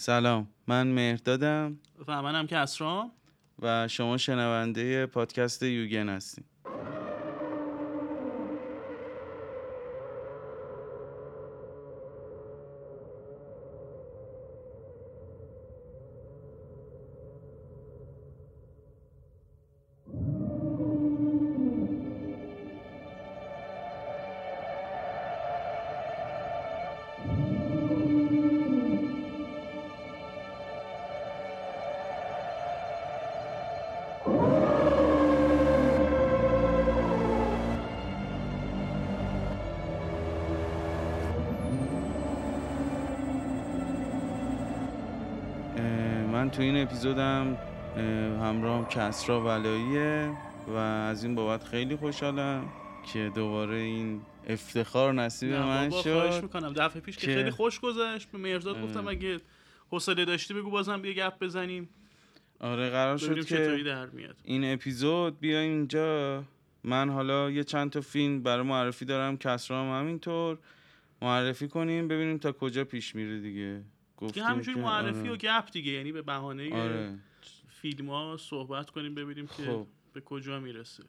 سلام من مهردادم و منم که اسرام. و شما شنونده پادکست یوگن هستیم. تو این اپیزودم همراه کسرا ولاییه و از این بابت خیلی خوشحالم که دوباره این افتخار نصیب من شد خواهش می‌کنم. دفعه پیش که, که خیلی خوش گذشت. به مرزاد گفتم اگه حوصله داشتی بگو بازم بیا گپ بزنیم. آره قرار شد که در میاد. این اپیزود بیا اینجا. من حالا یه چند تا فیلم برای معرفی دارم. کسرا هم همینطور. معرفی کنیم ببینیم تا کجا پیش میره دیگه. گفتیم همینجوری معرفی آره. و گپ دیگه. یعنی به بهانه آره. فیلم ها صحبت کنیم ببینیم که خب. به کجا می‌رسه.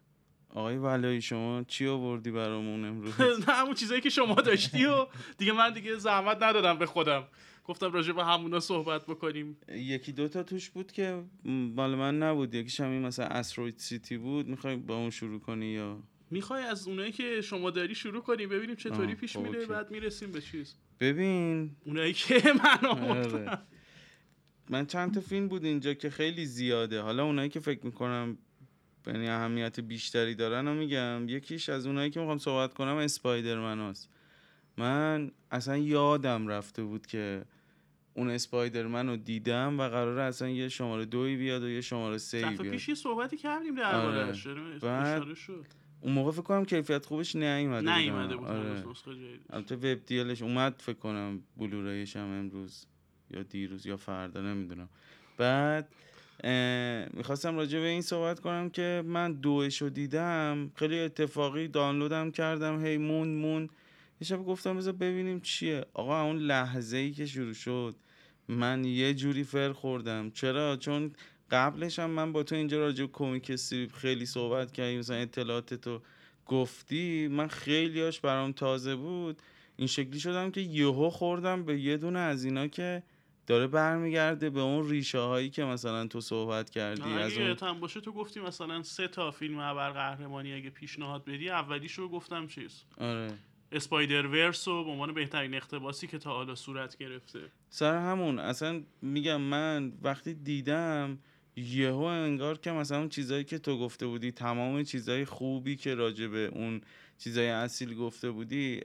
آقای ولایی شما چی آوردی برامون امروز؟ نه همون چیزایی که شما داشتی و دیگه من دیگه زحمت ندادم به خودم. گفتم راجع به همونا صحبت بکنیم. یکی دوتا توش بود که مال من نبود. یکیش همین مثلا استروید سیتی بود. می‌خوای با اون شروع کنی یا؟ می‌خوای از اونایی که شما داری شروع کنیم ببینیم چطوری پیش میره بعد می‌رسیم به چیز. ببین. اونایی که من آره. من چند تا فیلم بود اینجا که خیلی زیاده. حالا اونایی که فکر می‌کنم یعنی اهمیت بیشتری دارن رو میگم. یکیش از اونایی که می‌خوام صحبت کنم اسپایدرمن هست من اصلا یادم رفته بود که اون اسپایدرمن رو دیدم و قراره اصلا یه شماره دوی بیاد و یه شماره سه بیاد. پیش یه صحبتی کردیم در آره. شد. اون موقع فکر کنم کیفیت خوبش نیومده نیومده بود آره. البته وب دیالش اومد فکر کنم بلورایش هم امروز یا دیروز یا فردا نمی‌دونم. بعد می‌خواستم راجع به این صحبت کنم که من دوشو دیدم خیلی اتفاقی دانلودم کردم هی مون مون یه شب گفتم بذار ببینیم چیه. آقا اون لحظه ای که شروع شد من یه جوری فر خوردم. چرا؟ چون قبلش هم من با تو اینجا راجع به کمیک استریپ خیلی صحبت کردیم مثلا اطلاعات تو گفتی من خیلیاش برام تازه بود. این شکلی شدم که یهو خوردم به یه دونه از اینا که داره برمیگرده به اون ریشه هایی که مثلا تو صحبت کردی از اون باشه تو گفتی مثلا سه تا فیلم ابر قهرمانی اگه پیشنهاد بدی اولیشو گفتم چیز؟ آره. اسپایدر ورس و به عنوان بهترین اقتباسی که تا حالا صورت گرفته. سر همون اصلا میگم من وقتی دیدم یهو انگار که مثلا اون چیزایی که تو گفته بودی تمام چیزای خوبی که راجع به اون چیزای اصیل گفته بودی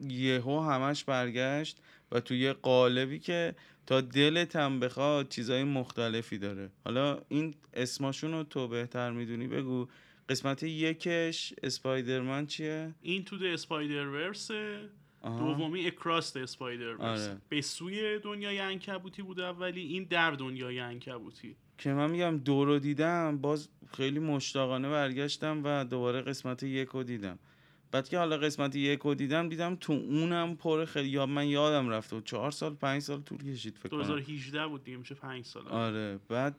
یهو همش برگشت و توی یه قالبی که تا دلت هم بخواد چیزای مختلفی داره. حالا این اسماشون رو تو بهتر می‌دونی بگو. قسمت یکش اسپایدرمن چیه؟ این تو اسپایدر ورس دومی اکراس اسپایدر ورس به سوی دنیای انکبوتی بوده اولی این در دنیای انکبوتی که من میگم دو رو دیدم باز خیلی مشتاقانه برگشتم و دوباره قسمت یک رو دیدم. بعد که حالا قسمت یک رو دیدم دیدم تو اونم پر خیلی یا من یادم رفته و چهار سال پنج سال طول کشید فکر 2018 بود دیگه میشه پنج سال آره بعد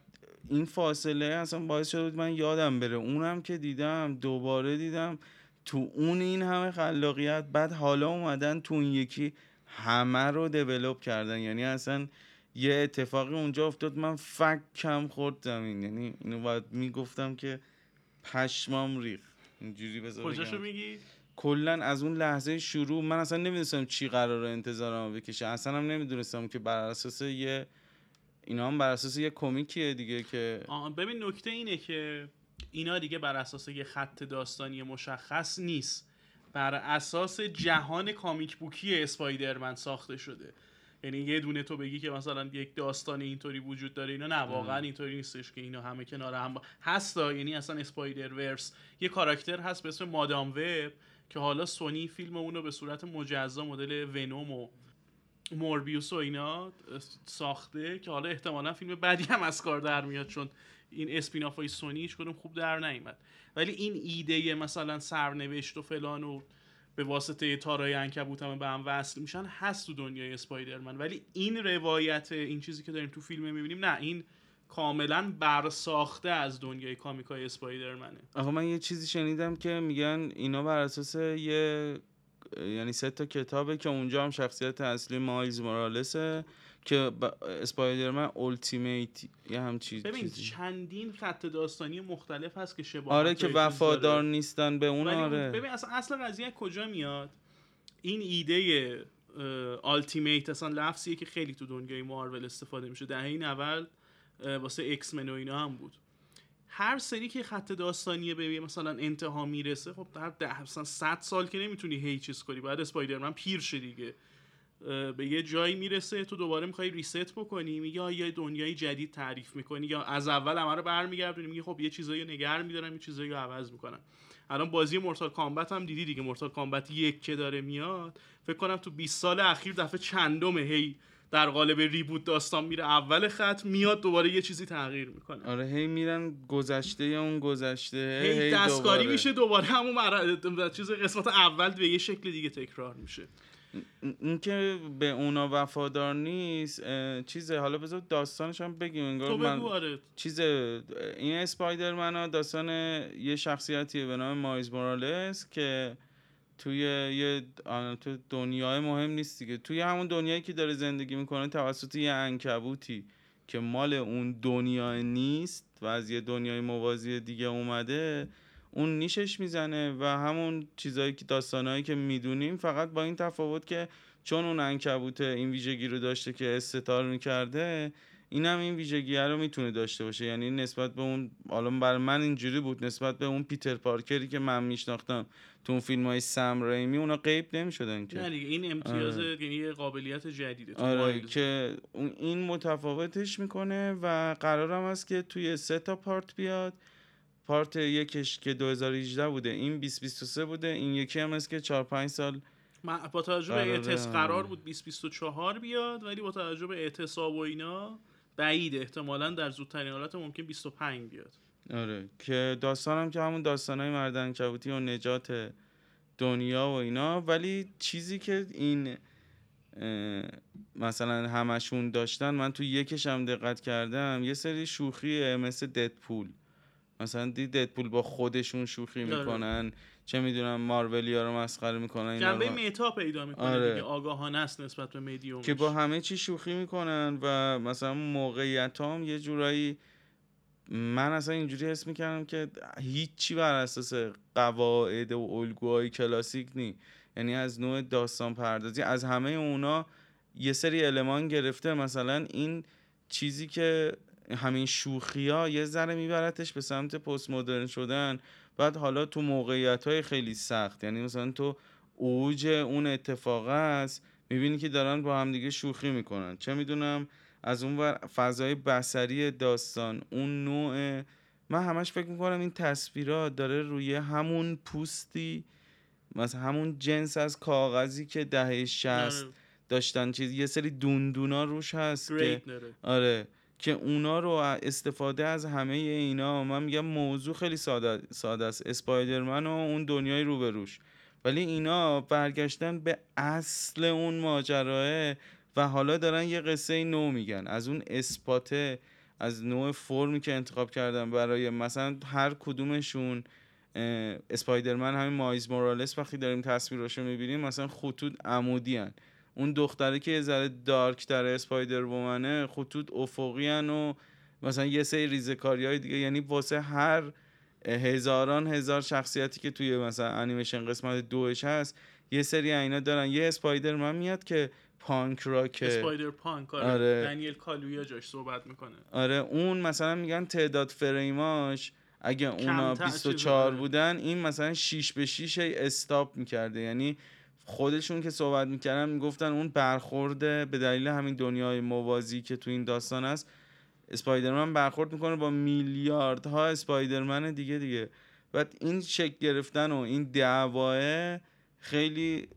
این فاصله اصلا باعث شده بود من یادم بره. اونم که دیدم دوباره دیدم تو اون این همه خلاقیت بعد حالا اومدن تو اون یکی همه رو دیولوب کردن. یعنی اصلا یه اتفاقی اونجا افتاد من فک کم خورد زمین یعنی اینو باید می‌گفتم که پشمام ریخ اینجوری بذار کجاشو میگی؟ کلا از اون لحظه شروع من اصلا نمی‌دونستم چی قراره انتظارم بکشه. اصلا هم نمی‌دونستم که بر اساس یه اینا هم بر اساس یه کمیکیه دیگه که ببین نکته اینه که اینا دیگه بر اساس یه خط داستانی مشخص نیست. بر اساس جهان کامیک بوکی اسپایدرمن ساخته شده. یعنی یه دونه تو بگی که مثلا یک داستان اینطوری وجود داره اینا نه واقعا اینطوری نیستش که اینا همه کنار هم با... هستا یعنی اصلا اسپایدر ورس یه کاراکتر هست به اسم مادام وب که حالا سونی فیلم اونو به صورت مجزا مدل ونوم و موربیوس و اینا ساخته که حالا احتمالا فیلم بعدی هم از کار در میاد چون این اسپیناف های سونی هیچ خوب در نیومد. ولی این ایده مثلا سرنوشت و فلان و به واسطه تارای انکبوت هم به هم وصل میشن هست تو دنیای اسپایدرمن. ولی این روایت این چیزی که داریم تو فیلم می‌بینیم نه این کاملا برساخته از دنیای کامیکای اسپایدرمنه. آقا من یه چیزی شنیدم که میگن اینا بر اساس یه یعنی سه تا کتابه که اونجا هم شخصیت اصلی مایلز مورالسه. که اسپایدرمن Ultimate یه هم چیز ببین چیزی. چندین خط داستانی مختلف هست که شباهت آره که وفادار داره. نیستن به اون آره. ببین اصلا اصل قضیه کجا میاد؟ این ایده Ultimate اصلا لفظیه که خیلی تو دنیای مارول استفاده میشه. دهه 90 اه، واسه X-Men و اینا هم بود. هر سری که خط داستانیه به مثلا انتها می‌رسه خب در ده مثلا 100 سال که نمی‌تونی هی چیز کنی. بعد اسپایدرمن پیر شه دیگه. به یه جایی می‌رسه تو دوباره می‌خوای ریست بکنی میگه یه دنیای جدید تعریف می‌کنی. یا از اول همه رو برمیگردونی میگه خب یه چیزایی نگر میدارم یه چیزایی رو عوض می‌کنم. الان بازی مورتال کامبت هم دیدی دیگه مورتال کامبت یک که داره میاد. فکر کنم تو 20 سال اخیر دفعه چندمه هی در قالب ریبوت داستان میره. اول خط میاد دوباره یه چیزی تغییر می‌کنه. آره هی میرن گذشته یا اون گذشته هی هی دستکاری دوباره. میشه دوباره. همون مر... چیز قسمت اول به یه شکل دیگه تکرار میشه. این که به اونا وفادار نیست چیزه. حالا بذار داستانش هم بگیم. انگار تو من آره. چیز این اسپایدرمن ها داستان یه شخصیتیه به نام مایز مورالس که توی یه تو دنیای مهم نیست دیگه. توی همون دنیایی که داره زندگی می‌کنه توسط یه انکبوتی که مال اون دنیا نیست و از یه دنیای موازی دیگه اومده اون نیشش می‌زنه و همون چیزایی که داستانهایی که می‌دونیم فقط با این تفاوت که چون اون انکبوت این ویژگی رو داشته که استتار می‌کرده این هم این ویژگی رو می‌تونه داشته باشه یعنی نسبت به اون حالا برای من اینجوری بود نسبت به اون پیتر پارکری که من میشناختم تو اون فیلم های سم ریمی اونا غیب نمی‌شدن که نه دیگه این امتیاز آره. یعنی یه قابلیت جدیده تو آره. که این متفاوتش می‌کنه و قرارم است که توی سه تا پارت بیاد پارت یکش که 2018 بوده این 2023 بوده این یکی هم است که 4 5 سال من با توجه به اعتصاب. قرار بود 2024 بیاد ولی با توجه به اعتصاب و اینا بعید. احتمالا در زودترین حالت ممکن 25 بیاد. آره که داستانم که همون داستانای مردن کبوتی و نجات دنیا و اینا. ولی چیزی که این مثلا همشون داشتن من تو یکش هم دقت کردم یه سری شوخیه مثل ددپول. مثلا دی ددپول با خودشون شوخی آره. می‌کنن. چه می‌دونم مارولیا رو مسخره می‌کنن اینا جنبه متا پیدا می‌کنه آره. دیگه آگاهانه است نسبت به مدیومش که با همه چی شوخی می‌کنن و مثلا موقعیت هم یه جورایی من اصلا اینجوری حس می‌کردم که هیچی بر اساس قواعد و الگوهای کلاسیک نی. یعنی از نوع داستان پردازی. از همه اونا یه سری المان گرفته. مثلا این چیزی که همین شوخی ها یه ذره میبرتش به سمت پست مدرن شدن. بعد حالا تو موقعیت های خیلی سخت یعنی مثلا تو اوج اون اتفاق است می‌بینی که دارن با همدیگه شوخی می‌کنن. چه می‌دونم؟ از اون ور فضای بسری داستان اون نوع من همش فکر می‌کنم این تصویرات داره روی همون پوستی مثلا همون جنس از کاغذی که دهه شست داشتن چیز یه سری دوندونا روش هست که آره. که اونا رو استفاده از همه اینا من میگم موضوع خیلی ساده, ساده است. اسپایدرمن و اون دنیای روبروش. ولی اینا برگشتن به اصل اون ماجراه و حالا دارن یه قصه نو میگن. از اون اثباته از نوع فرمی که انتخاب کردن برای مثلا هر کدومشون اسپایدرمن همین مایز مورالس وقتی داریم تصویراشو می‌بینیم مثلا خطوط عمودی هن. اون دختره که یه ذره دارک در اسپایدر وومنه خطوط افقی هن و مثلا یه سری ریزکاری های دیگه یعنی واسه هر هزاران هزار شخصیتی که توی مثلا انیمیشن قسمت دوش هست یه سری اینا دارن یه اسپایدرمن میاد که پانک راکه اسپایدر پانک آره. آره. دنیل کالویا جاش صحبت می‌کنه آره اون مثلا میگن تعداد فریماش اگه اونا کمتر 24 چیزه. بودن این مثلا 6 به 6 هی استاپ می‌کرده یعنی خودشون که صحبت می‌کردن می‌گفتن اون برخورده به دلیل همین دنیای موازی که تو این داستان است اسپایدرمن برخورد می‌کنه با میلیاردها اسپایدرمن دیگه دیگه. بعد این شکل گرفتن و این دعواه خیلی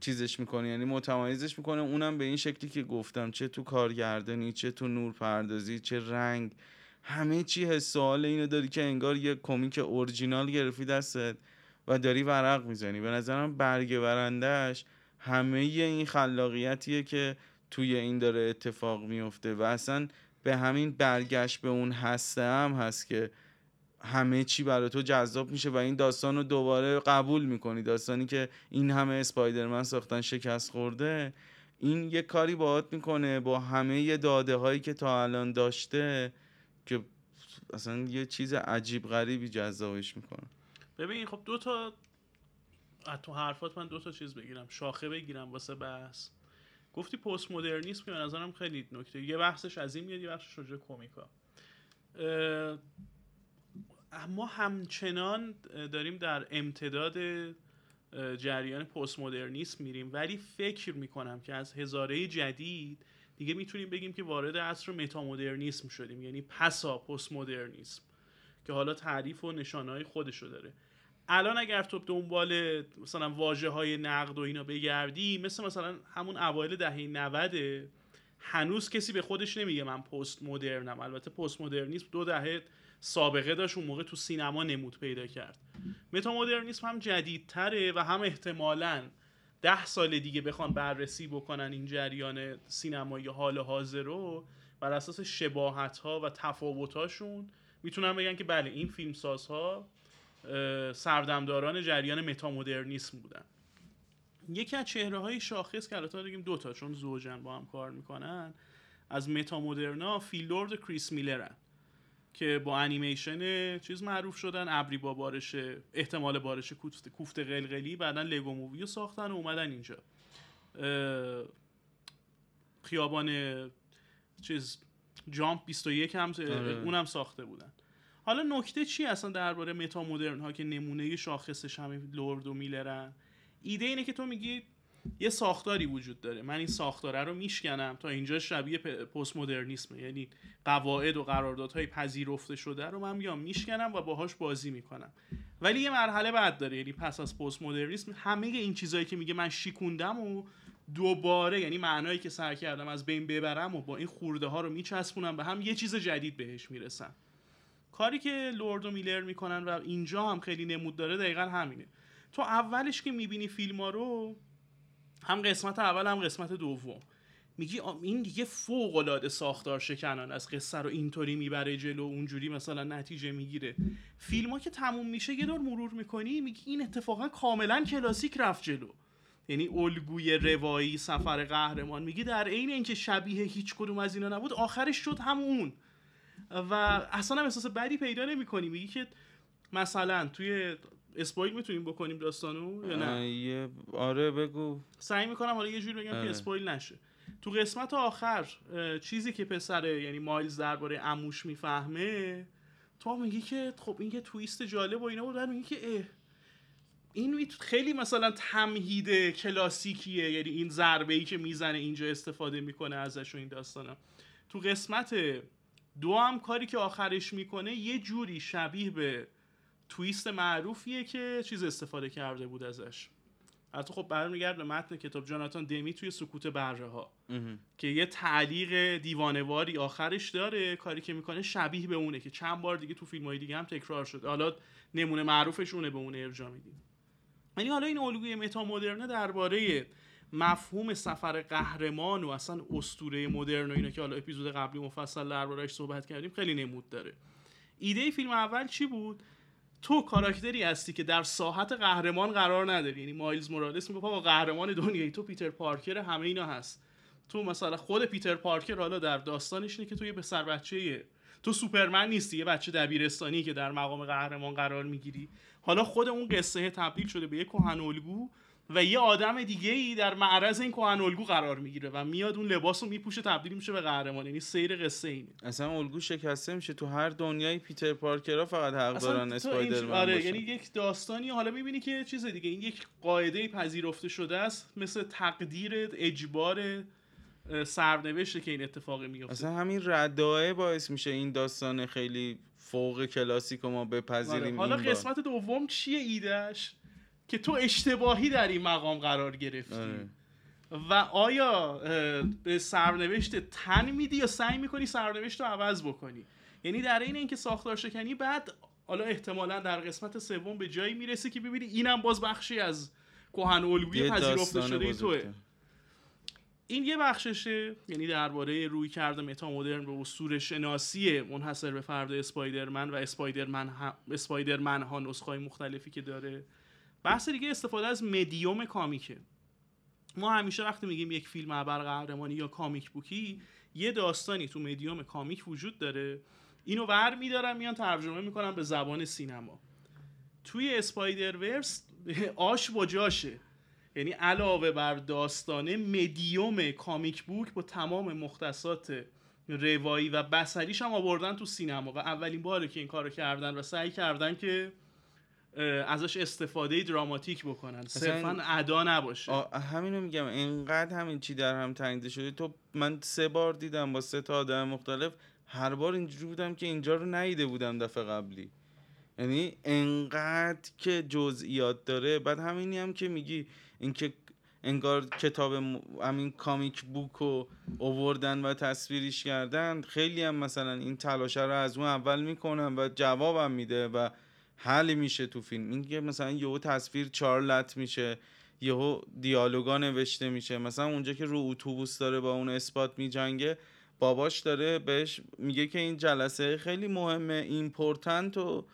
چیزش می‌کنه یعنی متمایزش می‌کنه. اونم به این شکلی که گفتم چه تو کارگردانی چه تو نور پردازی چه رنگ همه چی حس و حال اینو داری که انگار یه کمیک اورجینال گرفتی دستت. و داری ورق می‌زنی. به نظرم برگه برندش همه این خلاقیتیه که توی این داره اتفاق میفته و اصلا به همین برگشت به اون هسته هم هست که همه چی برای تو جذاب میشه و این داستان رو دوباره قبول می‌کنی. داستانی که این همه اسپایدرمن ساختن شکست خورده این یه کاری باهات می‌کنه با همه داده هایی که تا الان داشته که اصلا یه چیز عجیب غریبی جذابش می‌کنه. ببین خب دو تا تو حرفات من دو تا چیز بگیرم. شاخه بگیرم واسه بحث. گفتی پست مدرنیسم که به نظرم خیلی نکته. یه بحثش از این میاد یه بحثش راجع کمیکا. ما همچنان داریم در امتداد جریان پست مدرنیسم میریم. ولی فکر می‌کنم که از هزاره جدید دیگه می‌تونیم بگیم که وارد عصر متامدرنیسم شدیم. یعنی پسا پست مدرنیسم که حالا تعریف و نشانهای خودشو داره. الان اگر تو دنبال مثلا واجه های نقد و اینا بگردی مثل مثلا همون اوایل دهه 90 هنوز کسی به خودش نمیگه من پست مدرنم. البته پست مدرنیسم دو دهه سابقه داشت اون موقع تو سینما نمود پیدا کرد. متامدرنیسم هم جدیدتره و هم احتمالا ده سال دیگه بخوان بررسی بکنن این جریان سینمایی حال حاضر رو. بر اساس شباهت ها و تفاوت هاشون می‌تونن بگن که بله این فیلمسازها سردمداران جریان متامدرنیسم بودن. یکی از چهره های شاخص که البته بگیم دوتا چون زوجن با هم کار می‌کنن از متامدرنا فیلورد کریس میلرن که با انیمیشن چیز معروف شدن ابری با بارش احتمال بارش کوفت قلقلی بعدا لگو مووی رو ساختن و اومدن اینجا. خیابان چیز جامپ 21 هم آره. اونم ساخته بودن. حالا نکته چی اصلا درباره متا مدرن ها که نمونه شاخصش همین لورد و میلرن؟ ایده اینه که تو میگی یه ساختاری وجود داره. من این ساختاره رو میشکنم تا اینجا شبیه پست مدرنیسمه یعنی قواعد و قراردادهای پذیرفته شده رو من میام میشکنم و باهاش بازی می‌کنم. ولی یه مرحله بعد داره. یعنی پس از پست مدرنیسم همه این چیزهایی که میگه من شیکوندم و دوباره یعنی معنایی که سر کردم از بین ببرم و با این خورده ها رو میچسبونم به هم یه چیز جدید بهش می‌رسم. کاری که لورد و میلر می‌کنن و اینجا هم خیلی نمود داره دقیقا همینه. تو اولش که می‌بینی فیلم ها رو هم قسمت اول هم قسمت دوم. میگی این دیگه فوق العاده ساختار شکنان از قصه رو اینطوری می‌بره جلو اونجوری مثلا نتیجه می‌گیره. فیلم ها که تموم میشه یه دور مرور می‌کنی میگی این اتفاقا کاملا کلاسیک رفت جلو. یعنی الگوی روایی سفر قهرمان. میگی در عین اینکه شبیه هیچ کدوم از اینا نبود آخرش شد همون. و اصلا هم احساس بدی پیدا نمی‌کنی. میگی که مثلا توی اسپویل می‌تونیم بکنیم داستانو یا نه؟ آره بگو. سعی می‌کنم حالا یه جوری بگم که آره. اسپویل نشه. تو قسمت آخر چیزی که پسر یعنی مایلز درباره اموش می‌فهمه تو میگی که خب این که تویست جالب و اینا بود. میگی که اه این خیلی مثلا تمهید کلاسیکیه. یعنی این ضربه ای که می‌زنه اینجا استفاده می‌کنه ازش و این داستانم تو قسمت دو هم کاری که آخرش می‌کنه یه جوری شبیه به تویست معروفیه که چیز استفاده کرده بود ازش. حتی خب برمیگرد به متن کتاب جاناتان دمی توی سکوت بره ها که یه تعلیق دیوانواری آخرش داره کاری که می‌کنه شبیه به اونه که چند بار دیگه تو فیلم های دیگه هم تکرار شده. حالا نمونه معروفش اونه به اون ارجا میدیم. یعنی حالا این الگوی متا مدرنه درباره مفهوم سفر قهرمان و اصلا اسطوره مدرن و اینا که حالا اپیزود قبلی مفصل دربارهش صحبت کردیم خیلی نمود داره. ایده فیلم اول چی بود؟ تو کاراکتری هستی که در ساحت قهرمان قرار نداری. یعنی مایلز مورالس میگه بابا قهرمان دنیایی. تو پیتر پارکر همه اینا هست. تو مثلا خود پیتر پارکر حالا در داستانش اینه که تو یه پسر بچه تو سوپرمن نیستی یه بچه دبیرستانی که در مقام قهرمان قرار می‌گیری. حالا خود اون قصه تبدیل شده به یه کهن الگو و یه آدم دیگه ای در معرض این کهن الگو قرار می‌گیره و میاد اون لباس رو میپوشه تبدیل میشه به قهرمان. یعنی سیر قصه اینه. اصلا الگو شکسته میشه. تو هر دنیای پیتر پارکرها فقط حق دارن اسپایدرمن آره یعنی یک داستانی حالا می‌بینی که چیز دیگه این یک قاعده پذیرفته شده است مثل تقدیر اجبار سرنوشته که این اتفاق میفته اصلا همین ردایه باعث میشه این داستان خیلی فوق کلاسیک ما بپذیریم آره. حالا قسمت دوم چیه ایدهش که تو اشتباهی در این مقام قرار گرفتی. آره. و آیا به سرنوشت تن میدی یا سعی می‌کنی سرنوشت رو عوض بکنی؟ یعنی در این اینکه ساختار شکنی بعد حالا احتمالا در قسمت سوم به جایی می‌رسه که ببینی اینم باز بخشی از کهن الگوی پذیرفته شده توه. این یه بخششه یعنی درباره روی کرده متا مدرن به اصول شناسی منحصر به فرد اسپایدرمن و اسپایدرمن ها, اسپایدرمن ها نسخه مختلفی که داره. بحث دیگه استفاده از مدیوم کامیکه. ما همیشه وقتی میگیم یک فیلم ابر قهرمانی یا کامیک بوکی یه داستانی تو مدیوم کامیک وجود داره. اینو ور میدارن میان ترجمه می‌کنن به زبان سینما. توی اسپایدر ورس آش با جاشه. یعنی علاوه بر داستانه مدیوم کامیک بوک با تمام مختصات روایی و بسریش هم آوردن تو سینما. و اولین باره که این کارو کردن و سعی کردن که ازش استفاده دراماتیک بکنن. صرفا ادا نباشه. همینو میگم اینقدر همین چی در هم تنیده شده. تو من سه بار دیدم با سه تا آدم مختلف هر بار اینجوری بودم که اینجا رو نیده بودم دفعه قبلی. یعنی انقدر که جزئیات داره. بعد همینی هم که میگی اینکه انگار کتاب همین کامیک بوک رو اووردن و تصویریش کردن خیلی هم مثلا این تلاشه رو از اون اول می‌کنن و جوابم میده و حل میشه تو فیلم. این که مثلا یهو تصویر چارلت میشه یهو دیالوگا نوشته میشه. مثلا اونجا که رو اتوبوس داره با اون اثبات میجنگه باباش داره بهش میگه که این جلسه خیلی مهمه important و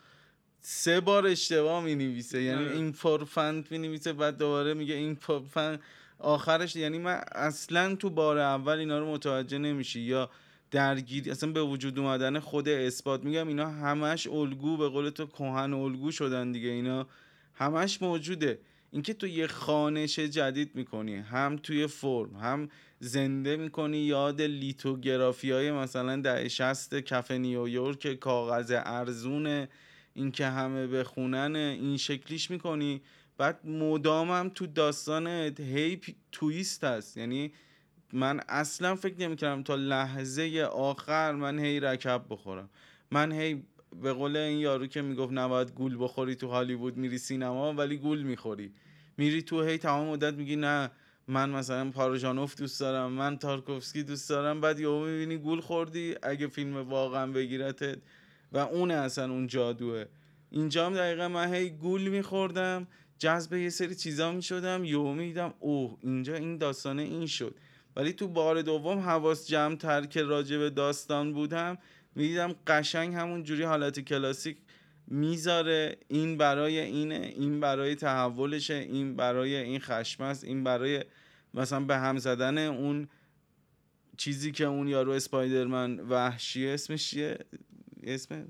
سه بار اشتباه می نویسه یعنی این فورفند می نویسه بعد دوباره میگه این فورفند آخرش یعنی من اصلا تو بار اول اینا رو متوجه نمیشی. یا درگیری اصلا به وجود اومدن خود اثبات میگم اینا همش الگو به قول تو کهن الگو شدن دیگه اینا همش موجوده. اینکه تو یه خانش جدید می‌کنی هم توی فرم هم زنده می‌کنی یاد لیتوگرافی های مثلا ده شست کف نیویورک کاغذ ارزونه اینکه همه بخونن این شکلیش می‌کنی. بعد مدامم تو داستان هی تویست هست یعنی من اصلا فکر نمی‌کردم تا لحظه آخر من هی رکب بخورم. من هی به قول این یارو که می‌گفت نباید گول بخوری تو هالیوود میری سینما ولی گول می‌خوری. میری تو هی تمام مدت میگی نه من مثلا پاروژانوف دوست دارم من تارکوفسکی دوست دارم بعد یهو می‌بینی گول خوردی. اگه فیلم واقعا بگیرتت. و اون اصلا اون جادوه. اینجا هم دقیقا من هی گول میخوردم. جذب یه سری چیزا می‌شدم. یهو میدم اوه اینجا این داستانه این شد. ولی تو بار دوم حواس جمع تر که راجع به داستان بودم می‌دیدم قشنگ همون جوری حالت کلاسیک می‌ذاره. این برای اینه این برای تحولشه این برای این خشم است این برای مثلا به هم زدن اون چیزی که اون یارو اسپایدرمن وحشی اسمش چیه؟ اسم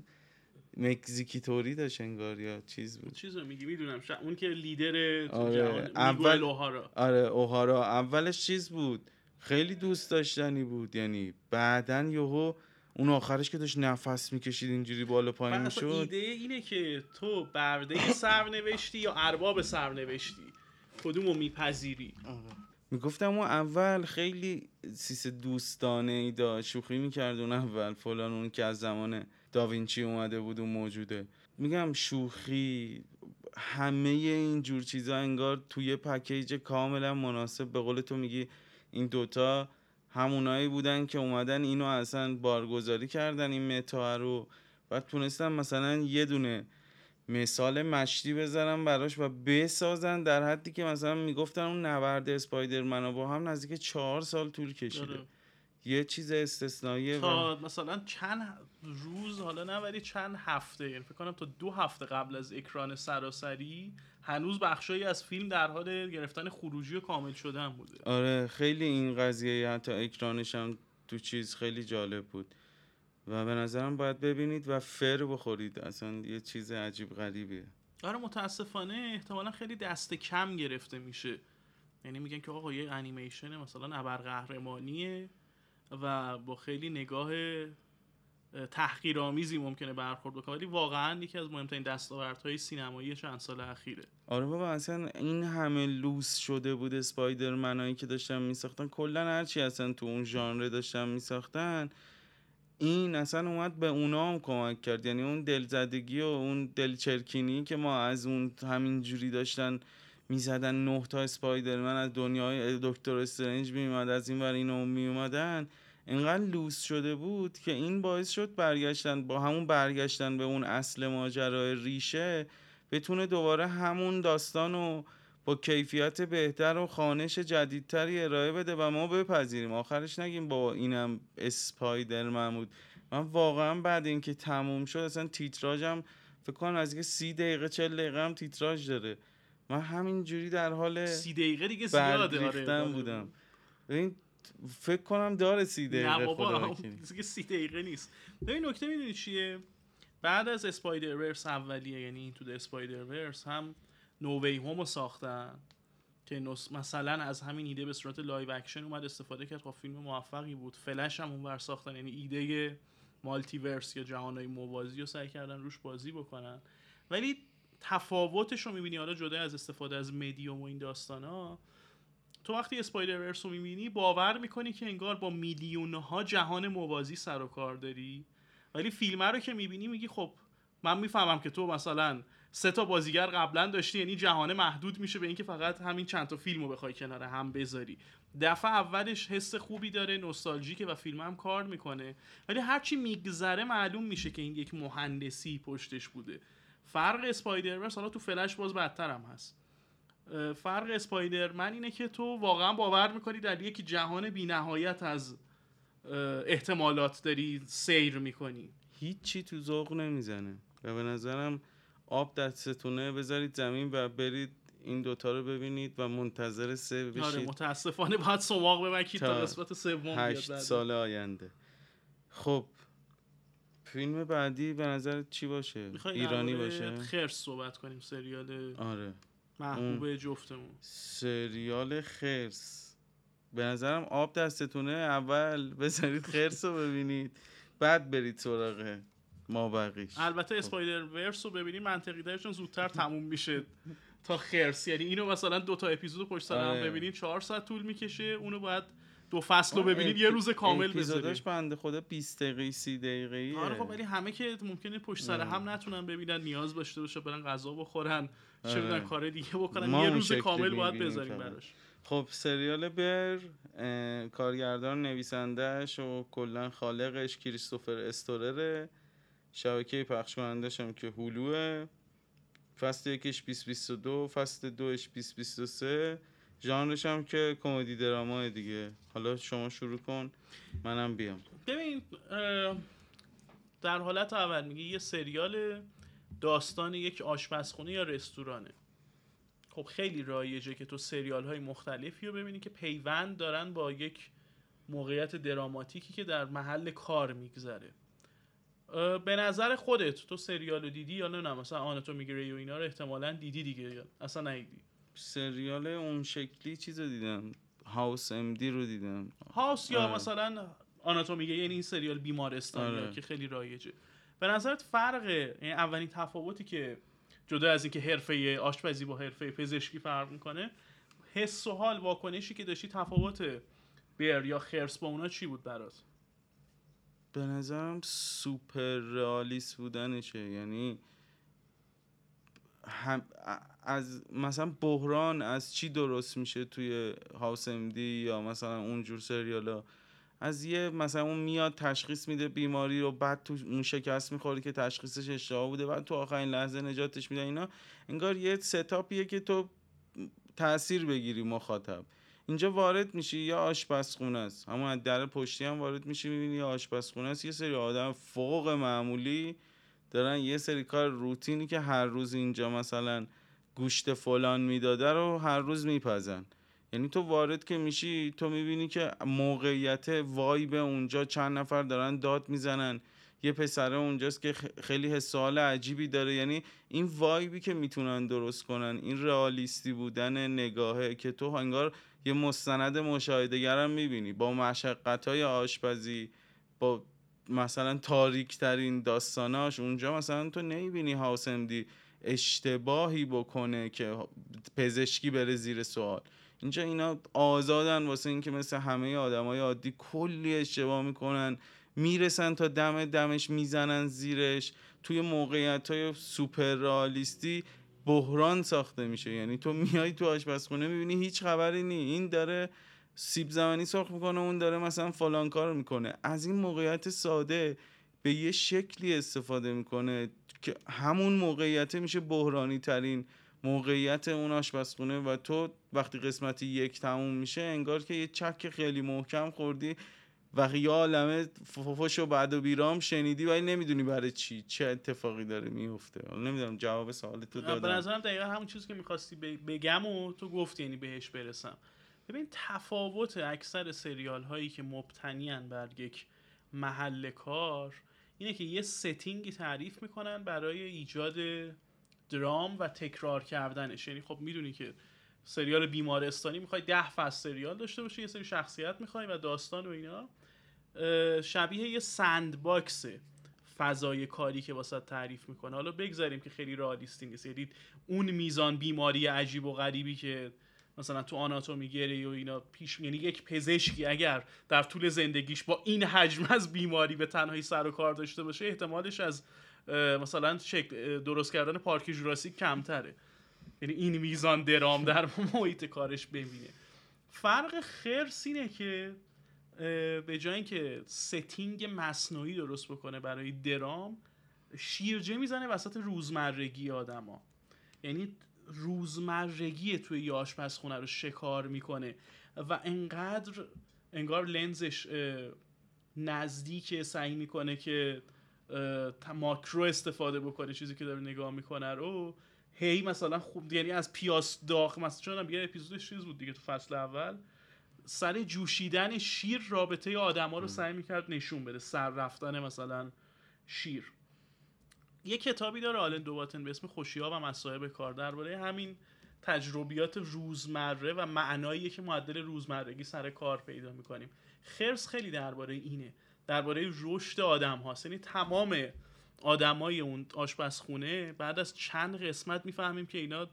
مکزیکیتوری داشت انگار یا چیز بود. چیز رو میگی می‌دونم. اون که لیدر آره. اول اوهارا آره اوهارا اولش چیز بود. خیلی دوست داشتنی بود. یعنی بعدا یهو اون آخرش که داشت نفس می‌کشید اینجوری بالا پایین می‌شد. ایده اینه که تو برده سرنوشتی یا ارباب سرنوشتی کدومو میپذیری؟ می‌گفتم اون اول خیلی سیس دوستانه ای داشت. شوخی می‌کرد اون اول. فلان اون که از زمان داوینچی اومده بود و موجوده. میگم شوخی همه این جور چیزا انگار توی پکیج کاملا مناسب. به قول تو میگی این دوتا همونایی بودن که اومدن اینو اصلا بارگذاری کردن این متا رو و تونستن مثلا یه دونه مثال مشتی بذارن براش و بسازن در حدی که مثلا می‌گفتن اون نبرد اسپایدرمن با هم نزدیک چهار سال طول کشیده آره. یه چیز استثنائیه تا مثلا چند روز حالا نه ولی چند هفته یعنی فکر کنم تا دو هفته قبل از اکران سراسری هنوز بخشایی از فیلم در حال گرفتن خروجی و کامل شدن بوده. آره خیلی این قضیه حتی اکرانش هم تو چیز خیلی جالب بود. و به نظرم باید ببینید و فر بخورید اصلا یه چیز عجیب غریبیه. آره متاسفانه احتمالا خیلی دست کم گرفته میشه. یعنی میگن که آقا یه انیمیشن مثلا ابرقهرمانیه. و با خیلی نگاه تحقیرآمیزی ممکنه برخورد بکنه. ولی واقعا یکی از مهمترین دستاوردهای سینمایی چند سال اخیره. آره بابا اصلا این همه لوس شده بود اسپایدرمنایی که داشتن میساختن کلا هرچی اصلا تو اون ژانر داشتن میساختن این اصلا اومد به اونا هم کمک کرد. یعنی اون دلزدگی و اون دلچرکینی که ما از اون همین جوری داشتن می‌زدن نه تا اسپایدرمن از دنیای دکتر استرنج میومد از این ور اینو میومدن اینقدر لوس شده بود که این باعث شد برگشتن با همون برگشتن به اون اصل ماجرای ریشه بتونه دوباره همون داستان رو با کیفیت بهتر و خانش جدیدتری ارائه بده و ما بپذیریم. آخرش نگیم با اینم اسپایدرمن بود. من واقعا بعد اینکه تموم شد اصلا تیتراژم فکر کنم از سی دقیقه چل دقیقه هم تیتراژ داره. من همینجوری در حال سی دقیقه دیگه زیاده آره. بودم. ببین فکر کنم داره سی دقیقه نه بابا سی دقیقه نیست. ببین نکته می‌دونی چیه؟ بعد از Spider-Verse اولیه یعنی تو Spider-Verse هم No Way Home و ساختن که مثلا از همین ایده به صورت live action اومد استفاده کرد. خب فیلم موفقی بود. فلش هم اونور ساختن. یعنی ایده multiverse یا جهانهای موازی رو سعی کردن روش بازی بکنن. ولی تفاوتش رو می‌بینی. حالا جدا از استفاده از مدیوم و این داستان ها تو وقتی Spider-Verse رو می‌بینی باور می‌کنی که انگار با میلیون ها جهان موازی سر و کار داری. ولی فیلم رو که می‌بینی میگی خب من می‌فهمم که تو مثلا سه تا بازیگر قبلا داشتی یعنی جهان محدود میشه به اینکه فقط همین چند تا فیلم رو بخوای کنار هم بذاری. دفعه اولش حس خوبی داره نوستالژیکه و فیلم هم کار می‌کنه. ولی هرچی میگذره معلوم میشه که این یک مهندسی پشتش بوده. فرق اسپایدرورس حالا تو فلش باز بدتر هم هست فرق اسپایدرمن اینه که تو واقعا باور می‌کنی در یک جهان بینهایت از احتمالات داری سیر می‌کنی. هیچی تو ذوق نمی‌زنه. و به نظرم آب دستتونه بذارید زمین و برید این دوتا رو ببینید و منتظر سه بشید. آره متاسفانه باید سماق بمکید تا قسمت سوم هشت سال آینده. خب فیلم بعدی به نظر چی باشه؟ ایرانی باشه؟ خرس صحبت کنیم سریال آره. محبوب جفتمون. سریال خرس. به نظرم آب دستتونه. اول بذارید خرس رو ببینید بعد برید سراغ ما بقیش. البته خب. اسپایدر ورس رو ببینید منطقی درشون زودتر تموم میشه تا خرس. یعنی اینو مثلا دو تا اپیزود پشت سر هم آره. ببینید چهار ساعت طول می‌کشه. اونو باید دو فصل رو ببینید یه روز کامل بذارید بنده خدا 20 دقیقه 30 دقیقه آره خب ولی همه که ممکنه پشت سر هم نتونن ببینن نیاز داشته باشه برن غذا بخورن. چه بدن کار دیگه بکنن. یه روز کامل باید بذاریم براش. خب سریال بر کارگردان نویسندهش و کلا خالقش کریستوفر استورره شبکه پخش کنندش هم که هلوه فصل یکش 2022 فصل دوش 2023 ژانرش هم که کمدی دراما دیگه. حالا شما شروع کن منم بیام. ببین در حالت اول میگه یه سریال داستان یک آشپزخونه یا رستورانه. خب خیلی رایجه که تو سریال های مختلفی رو ببینی که پیوند دارن با یک موقعیت دراماتیکی که در محل کار میگذره. به نظر خودت تو سریال رو دیدی یا نه؟ مثلا آناتو می‌گیره و اینا رو احتمالا دیدی دیگه اصلا ندیدی. سریال اون شکلی چیز رو دیدم. هاوس دی رو دیدم. هاوس یا آره. مثلا آناتومی یعنی این سریال بیمارستان آره. که خیلی رایجه. به نظرت فرق یعنی اولین تفاوتی که جدا از اینکه حرفه آشپزی با حرفه پزشکی فرق می‌کنه حس و حال واکنشی که داشتی تفاوت بیر یا خرس با اونا چی بود برات؟ به نظرم سوپر رئالیست بودنشه. یعنی هم از مثلا بحران از چی درست میشه توی هاوس امدی یا مثلا اونجور سریالا؟ از یه مثلا اون میاد تشخیص میده بیماری رو بعد تو اون شکست می‌خوره که تشخیصش اشتباه بوده بعد تو آخرین لحظه نجاتش میده اینا انگار یه ستاپیه که تو تاثیر بگیری مخاطب. اینجا وارد میشی یا آشپزخونه است. همون در پشتی هم وارد میشی می‌بینی یا آشپزخونه است. یه سری آدم فوق معمولی دارن یه سری کار روتینی که هر روز اینجا مثلا گوشت فلان می‌داده رو هر روز میپزن. یعنی تو وارد که میشی تو می‌بینی که موقعیت وایب اونجا چند نفر دارن داد می‌زنن. یه پسره اونجاست که خیلی حسال عجیبی داره. یعنی این وایبی که می‌تونن درست کنن این رئالیستی بودن نگاهه که تو انگار یه مستند مشاهدهگرم می‌بینی. با مشقت های آشپزی با مثلا تاریک ترین داستاناش اونجا مثلا تو نمی‌بینی هاوسندی اشتباهی بکنه که پزشکی بره زیر سوال. اینجا اینا آزادن واسه اینکه مثل همه آدمای عادی کلی اشتباه می‌کنن می‌رسن تا دم دمش می‌زنن زیرش. توی موقعیت های سوپر رالیستی بحران ساخته میشه. یعنی تو میای تو آشپزخونه می‌بینی هیچ خبری نی. این داره سیب زمینی سرخ می‌کنه اون داره مثلا فلان کار می‌کنه. از این موقعیت ساده به یه شکلی استفاده می‌کنه که همون موقعیت میشه بحرانی ترین موقعیت اون آشپزخونه و تو وقتی قسمتی یک تموم میشه انگار که یه چک خیلی محکم خوردی و یه عالمه فوفوش و بعد و بیرام شنیدی ولی نمی‌دونی برای چی چه اتفاقی داره میفته نمی‌دونم جواب سوال تو دادم به نظرم دقیقا همون چیزی که می‌خواستی بگم و تو گفتی یعنی بهش برسم. ببین تفاوت اکثر سریال هایی که مبتنیان بر یک محل کار اینه که یه ستینگی تعریف می‌کنن برای ایجاد درام و تکرار کردنش. یعنی خب می‌دونی که سریال بیمارستانی می‌خوای ده فصل سریال داشته باشه یه سری شخصیت می‌خوای و داستان و اینا. شبیه یه سند باکسه فضای کاری که واسه تعریف می‌کنه. حالا بگذاریم که خیلی رادیستی نیست. یعنی اون میزان بیماری عجیب و غریبی که مثلا تو آناتومی گری و اینا پیش یعنی یک پزشکی اگر در طول زندگیش با این حجم از بیماری به تنهایی سر و کار داشته باشه احتمالش از مثلا شکل درست کردن پارک جوراسیک کمتره. یعنی این میزان درام در محیط کارش ببینه. فرق خرس اینه که به جای اینکه ستینگ مصنوعی درست بکنه برای درام شیرجه می‌زنه وسط روزمرگی آدما. یعنی روزمرگی توی یه آشپزخونه رو شکار می‌کنه و انقدر انگار لنزش نزدیک سعی می‌کنه که ماکرو استفاده بکنه چیزی که داره نگاه می‌کنه رو. هی مثلا خوب یعنی از پیاس داغ مثلا چون یه اپیزودش چیز بود دیگه تو فصل اول. سر جوشیدن شیر رابطه آدما رو سعی می‌کرد نشون بده سر رفتن مثلا شیر. یه کتابی داره آلن دوباتن به اسم خوشیها و مصائب کار. درباره همین تجربیات روزمره و معنایی که معدل روزمرگی سر کار پیدا می‌کنیم. خرس خیلی درباره اینه. درباره رشد آدم هاست یعنی تمام آدمای اون آشپزخونه بعد از چند قسمت می‌فهمیم که اینا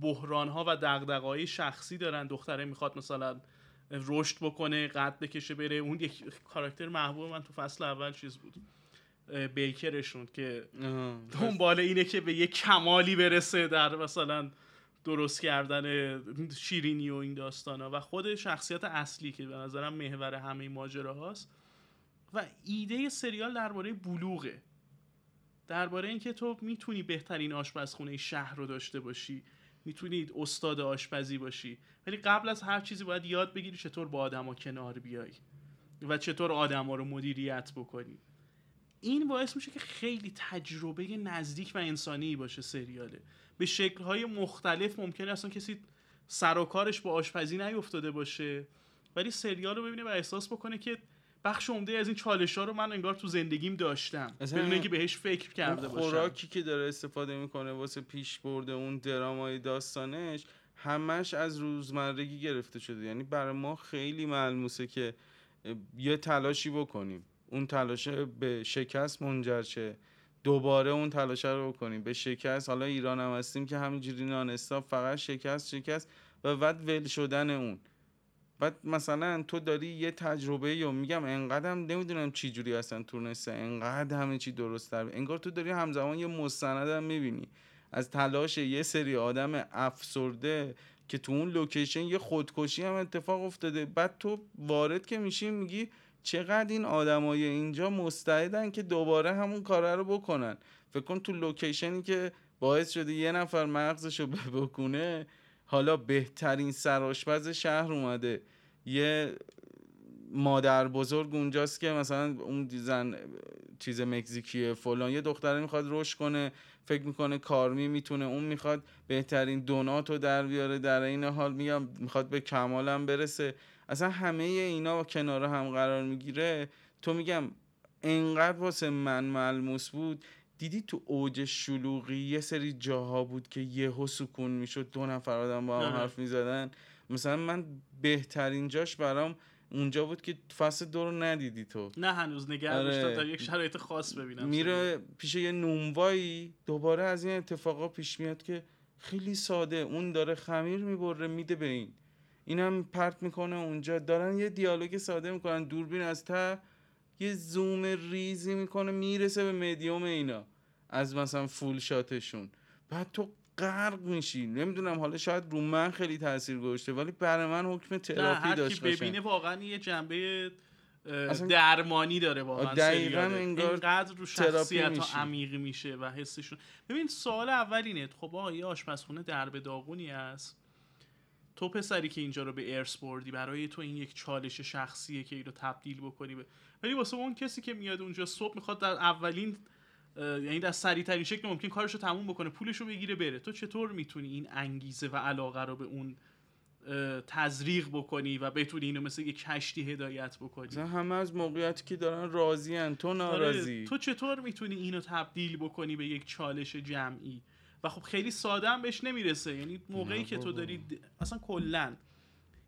بحران ها و دغدغه‌های شخصی دارن. دختره می‌خواد مثلا رشد بکنه قد بکشه بره. اون یک کاراکتر محبوب من تو فصل اول چیز بود. بیکرشون که دنبال اینه که به یه کمالی برسه در مثلا درست کردن شیرینی و این داستان ها و خود شخصیت اصلی که به نظرم محور همه ماجره هاست و ایده سریال درباره بلوغه. درباره اینکه تو می‌تونی بهترین آشپزخونه شهر رو داشته باشی. می‌تونید استاد آشپزی باشی. ولی قبل از هر چیزی باید یاد بگیری چطور با آدما کنار بیای. و چطور آدما رو مدیریت بکنی. این باعث میشه که خیلی تجربه نزدیک و انسانی باشه سریاله. به شکلهای مختلف ممکنه اصلا کسی سر و کارش با آشپزی نیفتاده باشه ولی سریال رو ببینه و احساس بکنه که بخش عمده از این چالش ها رو من انگار تو زندگیم داشتم بدون اینکه بهش فکر کرده باشم. خوراکی که داره استفاده می‌کنه واسه پیش برده اون درامای داستانش همش از روزمرگی گرفته شده. یعنی برای ما خیلی ملموسه که یه تلاشی بکنیم. اون تلاشه به شکست منجر شه. دوباره اون تلاشه رو بکنیم به شکست حالا ایران هم هستیم که همینجوری نان فقط شکست شکست و بعد ول شدن اون. بعد مثلا تو داری یه تجربه یا میگم انقدرم نمی‌دونم چی جوری اصلا تونسته انقدر همه چی درست در انگار تو داری همزمان یه مستند هم می‌بینی. از تلاش یه سری آدم افسرده که تو اون لوکیشن یه خودکشی هم اتفاق افتاده. بعد تو وارد که میشی میگی چقدر این آدمای اینجا مستعدن که دوباره همون کاره رو بکنن. فکر کن تو لوکیشنی که باعث شده یه نفر مغزش رو بکنه حالا بهترین سرآشپز شهر اومده. یه مادر بزرگ اونجاست که مثلا اون زن چیز مکزیکیه فلان. یه دختره می‌خواد رشد کنه فکر می‌کنه کارمی می‌تونه اون می‌خواد بهترین دونات رو در بیاره. در این حال میگم می‌خواد به کمالم برسه. اصلا همه اینا کنار هم قرار می‌گیره. تو میگم انقدر واسه من ملموس بود. دیدی تو اوج شلوغی یه سری جاها بود که یهو سکون می‌شد دو نفر آدم با هم حرف می‌زدن. مثلا من بهترین جاش برام اونجا بود که فصل دو رو ندیدی تو. نه هنوز نگه آره. تا یک شرایط خاص ببینم. میره پیش یه نونوایی دوباره از این اتفاقا پیش میاد که خیلی ساده. اون داره خمیر می‌بره میده به این. اینم پرت می‌کنه اونجا. دارن یه دیالوگ ساده می‌کنن. دوربین از ته یه زوم ریزی می‌کنه می‌رسه به مدیوم اینا. از مثلا فول شاتشون بعد تو غرق میشی. نمی‌دونم حالا شاید رو من خیلی تاثیر گذاشته ولی برای من حکم تراپی داشت ببینه واقعا یه جنبه درمانی داره واقعا دقیقا اینقدر رو شخصیت ها عمیق میشه و حسشون. ببین سوال اول اینه. خب آقا یه آشپزخونه درب داغونی است تو پسری که اینجا رو به ارث بردی برای تو این یک چالش شخصیه که اینو تبدیل بکنی به ولی واسه اون کسی که میاد اونجا صبح می‌خواد در اولین یعنی در سریع ترین شکل ممکن کارش رو تموم بکنه پولش رو بگیره بره. تو چطور می‌تونی این انگیزه و علاقه رو به اون تزریق بکنی و بتونی اینو مثل یه کشتی هدایت بکنی؟ همه از موقعیتی که دارن راضی تو ناراضی. آره، تو چطور می‌تونی اینو تبدیل بکنی به یک چالش جمعی؟ و خب خیلی ساده هم بهش نمی‌رسه. یعنی موقعی که تو داری اصلا کلا.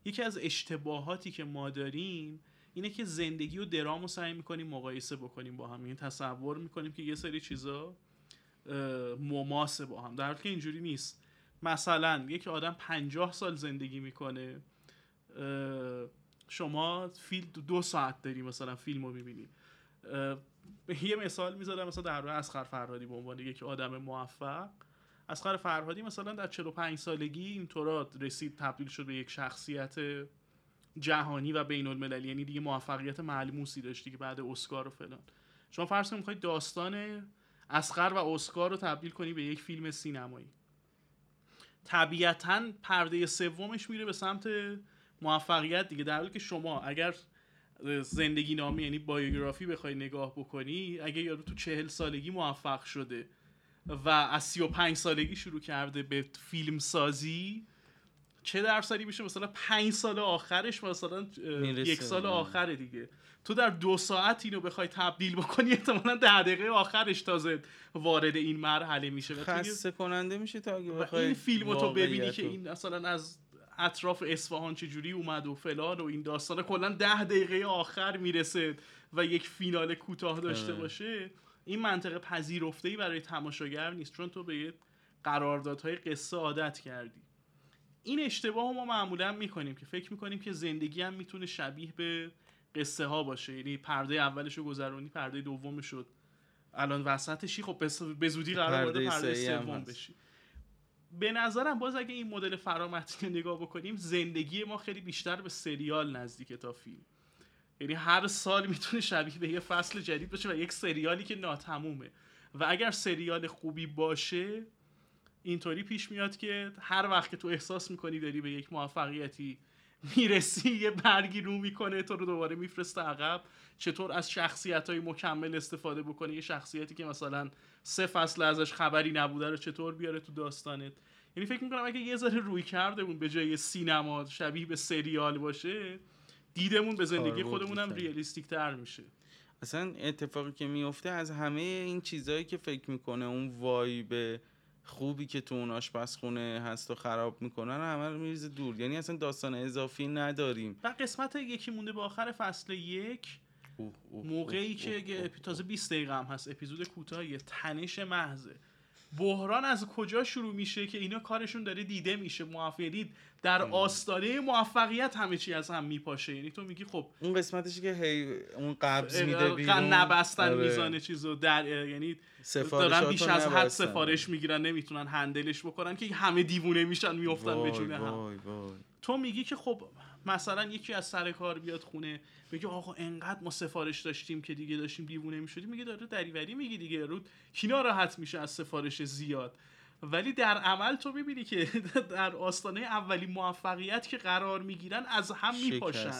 یکی از اشتباهاتی که ما داریم اینه که زندگی و درام رو سعی می‌کنیم مقایسه بکنیم با هم. این یعنی تصور می‌کنیم که یه سری چیزا مماسه با هم. در حالی که اینجوری نیست. مثلا یک آدم پنجاه سال زندگی می‌کنه شما فیلم دو ساعت داری مثلا فیلم رو می‌بینی یه مثال می‌ذارم مثلا در روی اسخر فرهادی به عنوان یک آدم موفق. اسخر فرهادی مثلا در 45 سالگی اینطورا رسید تبدیل شد به یک شخصیت جهانی و بین المللی یعنی دیگه موفقیت ملموسی داشتی که بعد اسکار و فلان. شما فرض کنید داستان اسخر و اسکار رو تبدیل کنی به یک فیلم سینمایی. طبیعتا پرده سومش میره به سمت موفقیت دیگه. در حالی که شما اگر زندگی نامی یعنی بایوگرافی بخوای نگاه بکنی اگه یارو تو چهل سالگی موفق شده و از سی و پنج سالگی شروع کرده به فیلم سازی چه درصدی میشه مثلا پنج سال آخرش مثلا یک سال آخر دیگه. تو در دو ساعت اینو بخوای تبدیل بکنی احتمالا ده دقیقه آخرش تازه وارد این مرحله میشه. خسته کننده میشه تا اگه بخوای این فیلم تو ببینی که این مثلا از اطراف اصفهان چجوری اومد و فلان و این داستان کلا ده دقیقه آخر می‌رسه و یک فینال کوتاه داشته آره. باشه. این منطقه پذیرفته ای برای تماشاگر نیست چون تو به قراردادهای قصه عادت کردی. این اشتباه ما معمولا می‌کنیم که فکر می‌کنیم که زندگی هم می‌تونه شبیه به قصه ها باشه. یعنی پرده اولش رو گذرونی پرده دوم شد الان وسطشی خب به زودی قرار پرده سوم بشی. به نظرم باز اگه این مدل فرامتنی نگاه بکنیم زندگی ما خیلی بیشتر به سریال نزدیک تا فیلم. یعنی هر سال می‌تونه شبیه به یه فصل جدید باشه و یک سریالی که ناتمومه. و اگر سریال خوبی باشه اینطوری پیش میاد که هر وقت که تو احساس می‌کنی داری به یک موفقیتی می‌رسی یه برگی رو می‌کنه تو رو دوباره میفرسته عقب. چطور از شخصیت های مکمل استفاده بکنه یه شخصیتی که مثلا سه فصل ازش خبری نبوده رو چطور بیاره تو داستانت؟ یعنی فکر می‌کنم اگه یه ذره روی کرده به جای سینما شبیه به سریال باشه دیدمون به زندگی خودمون هم ریالیستیک تر میشه. اصلا اتفاقی که میفته از همه این چیزهایی که فکر می‌کنه اون وایب خوبی که تو اون آشپزخونه هست و خراب می‌کنن همه رو میریزه دور. یعنی اصلا داستان اضافی نداریم. و قسمت یکی مونده به آخر فصل یک موقعی که تازه 20 دقیقه هم هست اپیزود کوتاهی تنش محضه. بحران از کجا شروع میشه که اینا کارشون داره دیده میشه؟ موفقید در آستانه موفقیت همه چی از هم میپاشه. یعنی تو میگی خب اون قسمتش که هی اون قبض میده بیرون. نبستن آره. میزانه چیزو در یعنی دارن بیش از حد سفارش می‌گیرن نمی‌تونن هندلش بکنن که همه دیوونه میشن میافتن به جون هم. تو میگی که خب مثلا یکی از سر کار بیاد خونه میگه آقا انقدر ما سفارش داشتیم که دیگه داشتیم دیوونه می‌شدیم. میگه داره دریوری میگی دیگه. رو کی ناراحت میشه از سفارش زیاد. ولی در عمل تو می‌بینی که در آستانه اولی موفقیت که قرار می‌گیرن از هم میپاشن.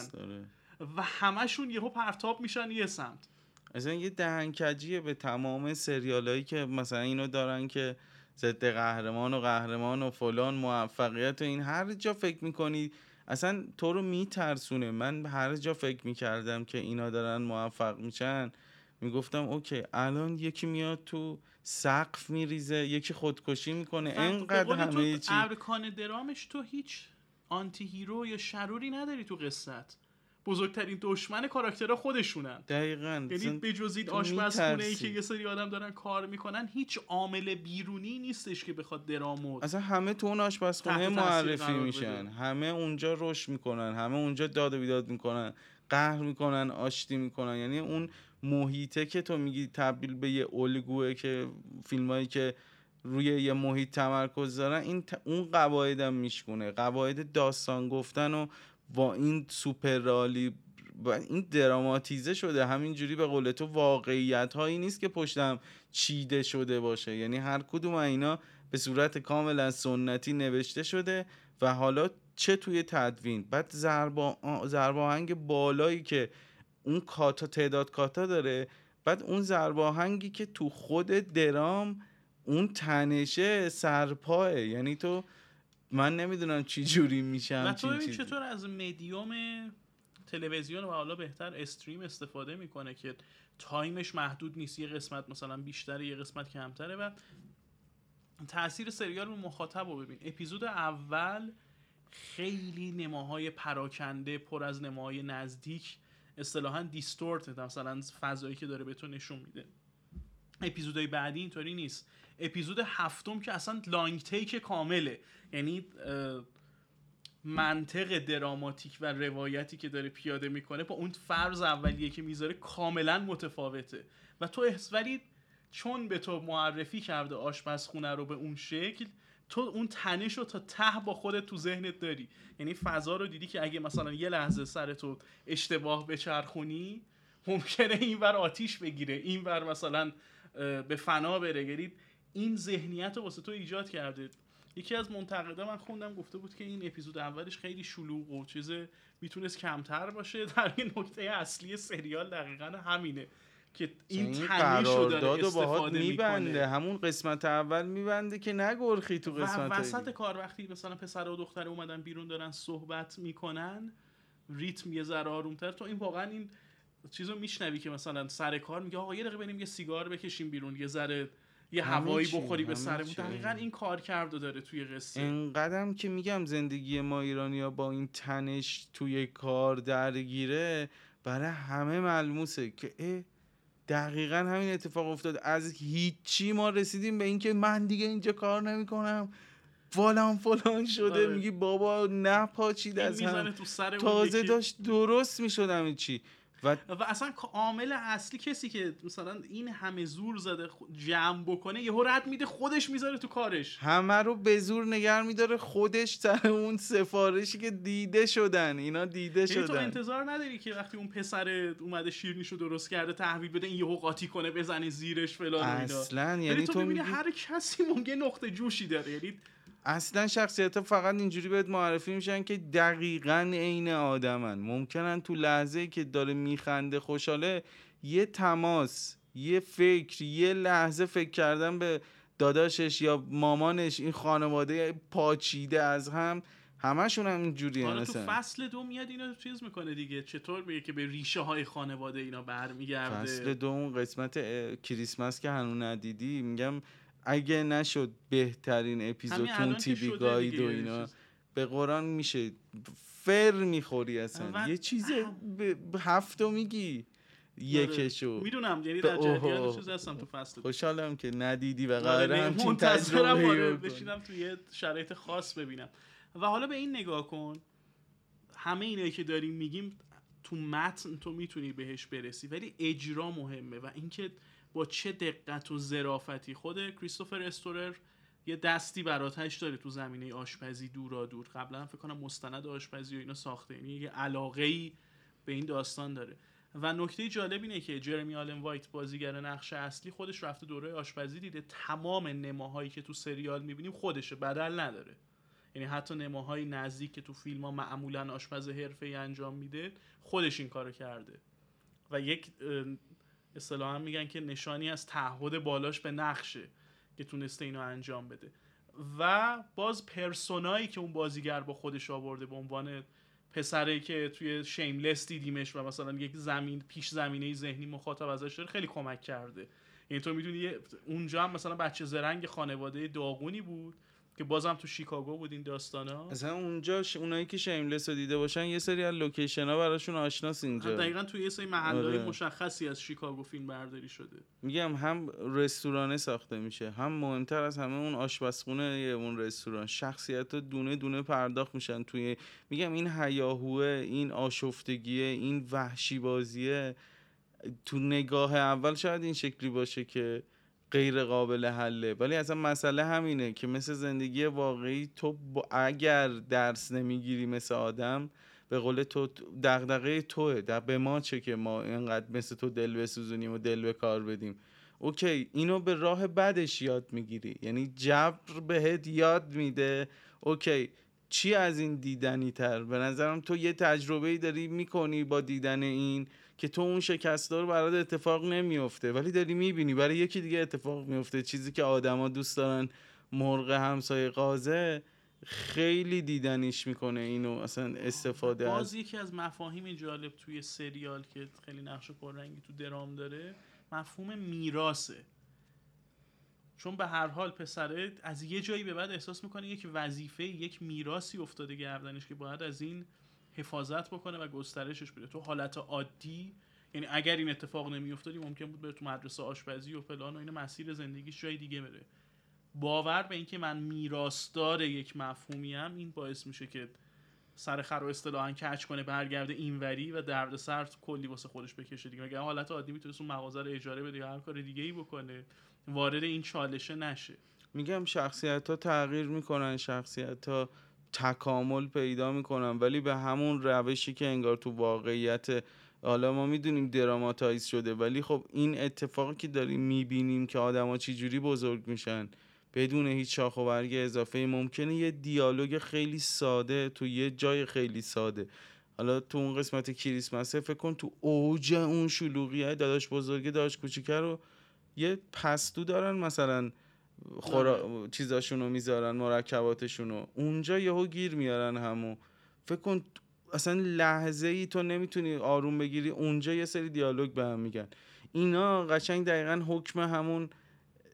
و همشون یهو پرتاب میشن یه سمت. اصلا یه دهنکجیه به تمام سریال هایی که مثلا اینو دارن که ضد قهرمان و قهرمان و فلان موفقیت و این هر جا فکر می‌کنی اصلا تو رو میترسونه. من هر جا فکر می‌کردم که اینا دارن موفق میشن می‌گفتم okay الان یکی میاد تو سقف میریزه یکی خودکشی می‌کنه. انقدر همه چی. ارکان درامش تو هیچ anti-hero یا شروری نداری تو قصت بزرگترین دشمن کاراکترها خودشونن. دقیقا. یعنی به جز این آشپزخونه ای که یه سری آدم دارن کار می‌کنن هیچ عامل بیرونی نیستش که بخواد درامو اصلا همه تو اون آشپزخونه معرفی میشن. همه اونجا رشد می‌کنن همه اونجا داد و بیداد می‌کنن قهر می‌کنن آشتی می‌کنن. یعنی اون محیطه که تو میگی تبدیل به یه الگوه که فیلمایی که روی یه محیط تمرکز دارن این اون قواعد هم میشکونه. قواعد داستان گفتن و با این سوپر رالی این دراماتیزه شده. همینجوری به قول تو واقعیت هایی نیست که پشتم چیده شده باشه. یعنی هر کدوم اینا به صورت کاملا سنتی نوشته شده و حالا چه توی تدوین؟ بعد زرباهنگ بالایی که اون کاتا تعداد کاتا داره. بعد اون زرباهنگی که تو خود درام اون تنشه سرپاه. یعنی تو من نمی‌دونم چی جوری میشم تو ببین چطور از مدیوم تلویزیون و حالا بهتر stream استفاده می‌کنه که time ش محدود نیست. یه قسمت مثلا بیشتره یه قسمت کمتره. و تاثیر سریال رو مخاطب رو ببین. اپیزود اول خیلی نماهای پراکنده پر از نماهای نزدیک اصطلاحا distort مثلا فضایی که داره به تو نشون میده. اپیزودهای بعدی اینطوری نیست. اپیزود هفتم که اصلا long take کامله. یعنی منطق دراماتیک و روایتی که داره پیاده می‌کنه با اون فرض اولیه که می‌ذاره کاملا متفاوته. و تو ولی چون به تو معرفی کرده آشپزخونه رو به اون شکل تو اون تنش رو تا ته با خودت تو ذهنت داری. یعنی فضا رو دیدی که اگه مثلا یه لحظه سر تو اشتباه بچرخونی ممکنه اینور آتیش بگیره اینور مثلا به فنا بره. یعنی این ذهنیت رو واسه تو ایجاد کرده. یکی از منتقدا من خوندم گفته بود که این اپیزود اولش خیلی شلوغ و چیز می‌تونست کمتر باشه. در این نکته اصلی سریال دقیقا همینه که این تنش رو داره استفاده میبنده. همون قسمت اول میبنده که نگرخی تو قسمت و وسط کار وقتی مثلا پسر و دختر اومدن بیرون دارن صحبت می‌کنن ریتم یه ذره آرومتر. تو این واقعا این چیزو میشنوی که مثلا سر کار میگه آقا یه دقیقه بریم یه سیگار بکشیم بیرون یه ذره یه هوایی بخوری به سرمون دقیقا این کار کرده داره توی قصه. اینقدرم که میگم زندگی ما ایرانیا با این تنش توی کار درگیره برای همه ملموسه که دقیقا همین اتفاق افتاد. از هیچی ما رسیدیم به اینکه من دیگه اینجا کار نمی‌کنم. فلان فلان شده. آره. میگی بابا نپاچید از هم تازه داشت درست می‌شدم چی. و, و اصلا عامل اصلی کسی که مثلا این همه زور زده جمع بکنه یهو رد میده خودش می‌ذاره تو کارش. همه رو به زور نگر میداره خودش سر اون سفارشی که دیده شدن. اینا دیده یعنی شدن. تو انتظار نداری که وقتی اون پسر اومده شیرنیشو درست کرده تحویل بده این یهو قاطی کنه بزنه زیرش فلان اصلا یعنی تو, تو می‌بینی هر کسی ممکن نقطه جوشی داره. یعنی اصلا شخصیت فقط اینجوری بهت معرفی میشن که دقیقا عین آدمن. ممکنن تو لحظه که داره میخنده خوشحاله یه تماس یه فکر یه لحظه فکر کردن به داداشش یا مامانش این خانواده پاچیده از هم همشون هم اینجوری حالا تو فصل دو میاد اینو چیز می‌کنه دیگه. چطور میگه که به ریشه های خانواده اینا برمیگرده؟ فصل دو اون قسمت کریسمس که هنوز ندیدی میگم اگه نشد بهترین اپیزود تی وی گاید و اینا به قرآن میشه فر می‌خوری اصلا. یه چیز هفتو میگی یکشو. می‌دونم یعنی در جریان چیز هستم تو فصل. خوشحالم که ندیدی و آره، همچین تجربه آره، بشینم تو یه شرایط خاص ببینم. و حالا به این نگاه کن همه اینایی که داریم میگیم تو متن تو می‌تونی بهش برسی ولی اجرا مهمه. و اینکه با چه دقت و ظرافتی. خود کریستوفر استورر یه دستی براتش داره تو زمینه آشپزی دورا دور. قبلا فکر کنم مستند آشپزی و اینا ساخته. یعنی یه علاقه ای به این داستان داره. و نکته جالب اینه که جرمی آلن وایت بازیگر نقش اصلی خودش رفته دوره آشپزی دیده. تمام نماهایی که تو سریال می‌بینیم خودشه بدل نداره. یعنی حتی نماهای نزدیک که تو فیلم ها معمولا آشپز حرفه انجام میده خودش این کارو کرده. و یک اصطلاحا میگن که نشانی از تعهد بالاش به نقشه که تونسته اینو انجام بده. و باز پرسونایی که اون بازیگر با خودش آورده به عنوان پسری که توی شیملس دیدیمش و مثلا یک زمین پیش زمینه ذهنی مخاطب ازش داره خیلی کمک کرده. یعنی تو می‌دونی اونجا هم مثلا بچه زرنگ خانواده داغونی بود. که بازم تو شیکاگو بود این داستانا؟ اصلا اونجا ش... اونایی که شیملس رو دیده باشن یه سری از لوکیشن ها براشون آشناس اینجا. دقیقا تو یه سری محل آره. مشخصی از شیکاگو فیلم برداری شده. میگم هم رستورانه ساخته میشه هم مهمتر از همه اون آشپزخونه اون رستوران. شخصیت دونه دونه پرداخت میشن توی میگم این هیاهوه این آشفتگیه این وحشی بازیه تو نگاه اول شاید این شکلی باشه که غیر قابل حله. ولی اصلا مسئله همینه که مثل زندگی واقعی تو اگر درس نمی‌گیری مثل آدم به قول تو دغدغه توه. در به ما چه که ما اینقدر مثل تو دل بسوزونیم و دل به کار بدیم. اوکی اینو به راه بدش یاد می‌گیری. یعنی جبر بهت یاد میده. اوکی چی از این دیدنی تر؟ به نظرم تو یه تجربه داری می‌کنی با دیدن این. که تو اون شکست رو برات اتفاق نمیفته ولی داری می‌بینی برای یکی دیگه اتفاق میفته چیزی که آدما دوست دارن مرغ همسایه قازه خیلی دیدنیش می‌کنه اینو اصلا استفاده باز یکی از مفاهیم جالب توی سریال که خیلی نقش پررنگی تو درام داره مفهوم میراسه چون به هر حال پسره از یه جایی به بعد احساس می‌کنه یک وظیفه یک میراسی افتاده گردنش که باید از این حفاظت بکنه و گسترشش بده. تو حالت عادی یعنی اگر این اتفاق نمیافتادی ممکن بود بره تو مدرسه آشپزی و فلان و این مسیر زندگیش جای دیگه بره. باور به اینکه من میراستار یک مفهومی هم این باعث میشه که سر خر و اصطلاحا کچ کنه برگرده اینوری و درد سر کلی واسه خودش بکشه دیگه. اگر حالت عادی می‌تونه اون مغازه رو اجاره بده یا هر کار دیگه ای بکنه وارد این چالشه نشه. میگم شخصیت ها تغییر می‌کنن شخصیت ها تکامل پیدا می‌کنن ولی به همون روشی که انگار تو واقعیت حالا ما می‌دونیم دراماتایز شده ولی خب این اتفاقی که داریم می‌بینیم که آدما چی جوری بزرگ میشن بدون هیچ شاخ و برگ اضافه ممکنه یه دیالوگ خیلی ساده تو یه جای خیلی ساده. حالا تو اون قسمت کریسمسه فکر کن تو اوج اون شلوغیه داداش بزرگه داداش کوچیکه رو یه پستو دارن مثلا خورا... آره. چیزاشونو می‌ذارن مرکباتشونو. اونجا یهو گیر میارن همو. فکر کن اصلا لحظه ای تو نمی‌تونی آروم بگیری اونجا یه سری دیالوگ به هم میگن. اینا قشنگ دقیقا حکم همون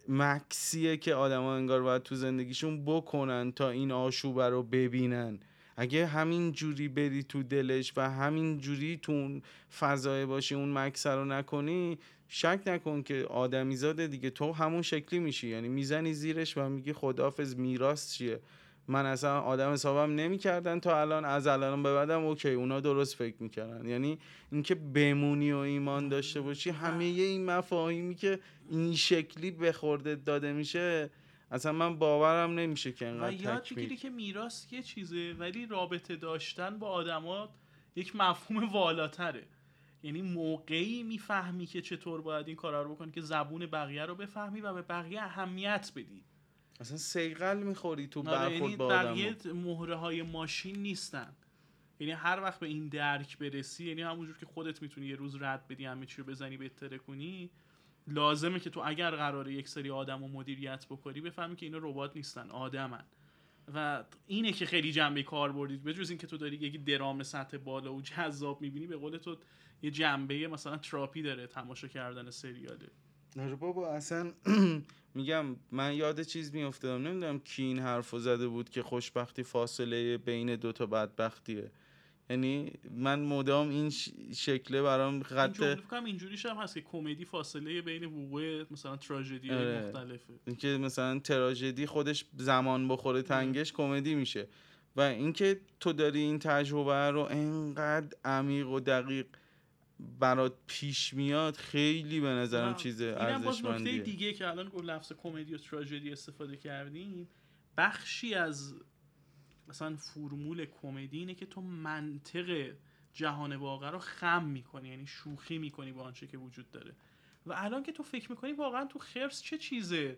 مکسیه که آدما انگار باید تو زندگیشون بکنن تا این آشوبه رو ببینن. اگه همین جوری بری تو دلش و همین جوری تو اون فضای باشی اون مکس رو نکنی شک نکن که آدمی زاده دیگه. تو همون شکلی میشی. یعنی می‌زنی زیرش و میگی خدافز میراث چیه؟ من اصلا آدم حسابم نمی‌کردن تا الان از الان به بعدم اوکی اونا درست فکر می‌کردن. یعنی اینکه بمونی و ایمان داشته باشی همه این مفاهیمی که این شکلی به خورده داده میشه اصلا من باورم نمیشه که انقدر و یاد بگیری که میراث یه چیزه ولی رابطه داشتن با آدما یک مفهوم والاتره. یعنی موقعی می‌فهمی که چطور باید این کارا رو بکنی که زبون بقیه رو بفهمی و به بقیه اهمیت بدی. اصلا سیقل می‌خوری تو آره، برخورد یعنی با بقیه مهره های ماشین نیستن. یعنی هر وقت به این درک برسی یعنی همونجور که خودت می‌تونی یه روز رد بدی همه چی رو بزنی بهتره کنی لازمه که تو اگر قراره یک سری آدم و مدیریت بکنی بفهمی که اینا ربات نیستن آدمن. و اینه که خیلی جنبه کار بردید به جز اینکه تو داری یکی درام سطح بالا و جذاب می‌بینی به قول تو یه جنبه مثلا تراپی داره تماشا کردن سریاله. آره بابا اصلا میگم من یاد چیز میافتادم. نمی‌دونم کی این حرفو زده بود که خوشبختی فاصله بین دوتا بدبختیه. یعنی من مدام این شکله برام خط این اینجوریش هم هست که کمدی فاصله بین وقوع مثلا تراژدی آره. مختلفه. اینکه مثلا تراژدی خودش زمان بخوره تنگش کمدی میشه. و اینکه تو داری این تجربه رو انقدر عمیق و دقیق برات پیش میاد خیلی به نظرم چیز ارزشمندیه نکته دیگه که الان گفت لفظ کمدی و تراژدی استفاده کردیم. بخشی از مثلا فرمول کمدی اینه که تو منطق جهان واقع رو خم می‌کنی یعنی شوخی می‌کنی با آنچه که وجود داره. و الان که تو فکر می‌کنی واقعا تو خرس چه چیزه؟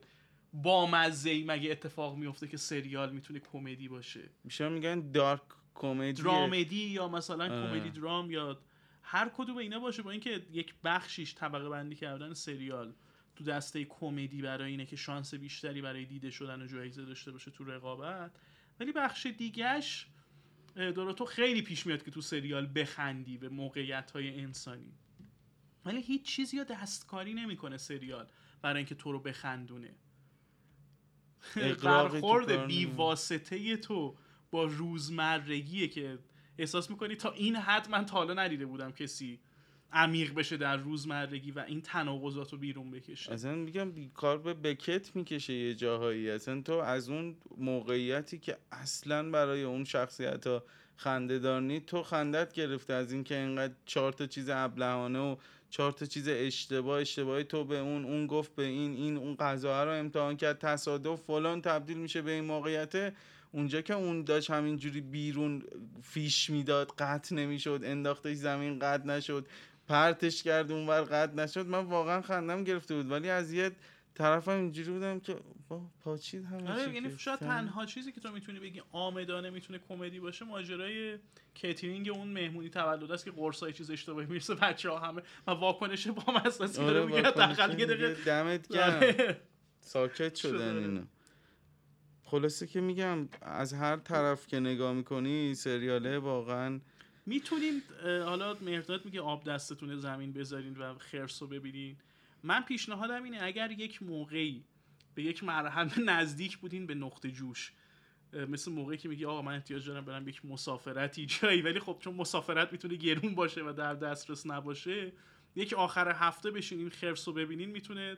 با مزه مگه اتفاق میفته که سریال می‌تونه کمدی باشه؟ میشه میگن دارک کمدی. درامدی یا مثلا کمدی درام یا هر کدوم اینا باشه با اینکه یک بخشیش طبقه بندی کردن سریال. تو دسته کمدی برای اینه که شانس بیشتری برای دیده شدن و جایزه داشته باشه تو رقابت. ولی بخش دیگهش تو خیلی پیش میاد که تو سریال بخندی به موقعیت های انسانی. ولی هیچ چیزی یا دستکاری نمی‌کنه سریال برای اینکه تو رو بخندونه. برخورد بی واسطه تو با روزمرگیه که احساس می‌کنی تا این حد من تا حالا ندیده بودم کسی عمیق بشه در روزمرگی و این تناقضات رو بیرون بکشه. اصلا میگم کار به بکت می‌کشه یه جاهایی. اصلا تو از اون موقعیتی که اصلا برای اون شخصیت ها خنده دارنی تو خندت گرفته از اینکه اینقدر چهار تا چیز ابلهانه و چهار تا چیز اشتباه اشتباه تو به اون اون گفت به این این اون غذا رو امتحان کرد تصادف فلان تبدیل میشه به این موقعیت. اونجا که اون داشت همینجوری بیرون فیش می‌داد قطع نمی‌شد انداختش زمین قطع نشد. پرتش کرد اونور قطع نشد. من واقعا خندم گرفته بود. ولی از یه طرفم اینجوری بودم که با پاچید همه آره یعنی شاید تنها چیزی که تو می‌تونی بگی آمدانه می‌تونه کمدی باشه ماجرای کیترینگ اون مهمونی تولد است که قرصای چیز اشتباهی می‌رسه بچه ها همه. و واکنش با مسئله آره داره میگه یه دقیقه. دمت گرم. آره. ساکت شدن. اینا. خلاصه که میگم از هر طرف که نگاه می‌کنی سریاله واقعا می‌تونین اه، حالا مهرداد میگه آب دستتون زمین بذارین و خرس رو ببینین. من پیشنهادم اینه اگر یک موقعی به یک مرحله نزدیک بودین به نقطه جوش مثل موقعی که میگی آقا من احتیاج دارم برم یک مسافرتی جایی ولی خب چون مسافرت می‌تونه گرون باشه و در دسترس نباشه یک آخر هفته بشینین خرس رو ببینین می‌تونه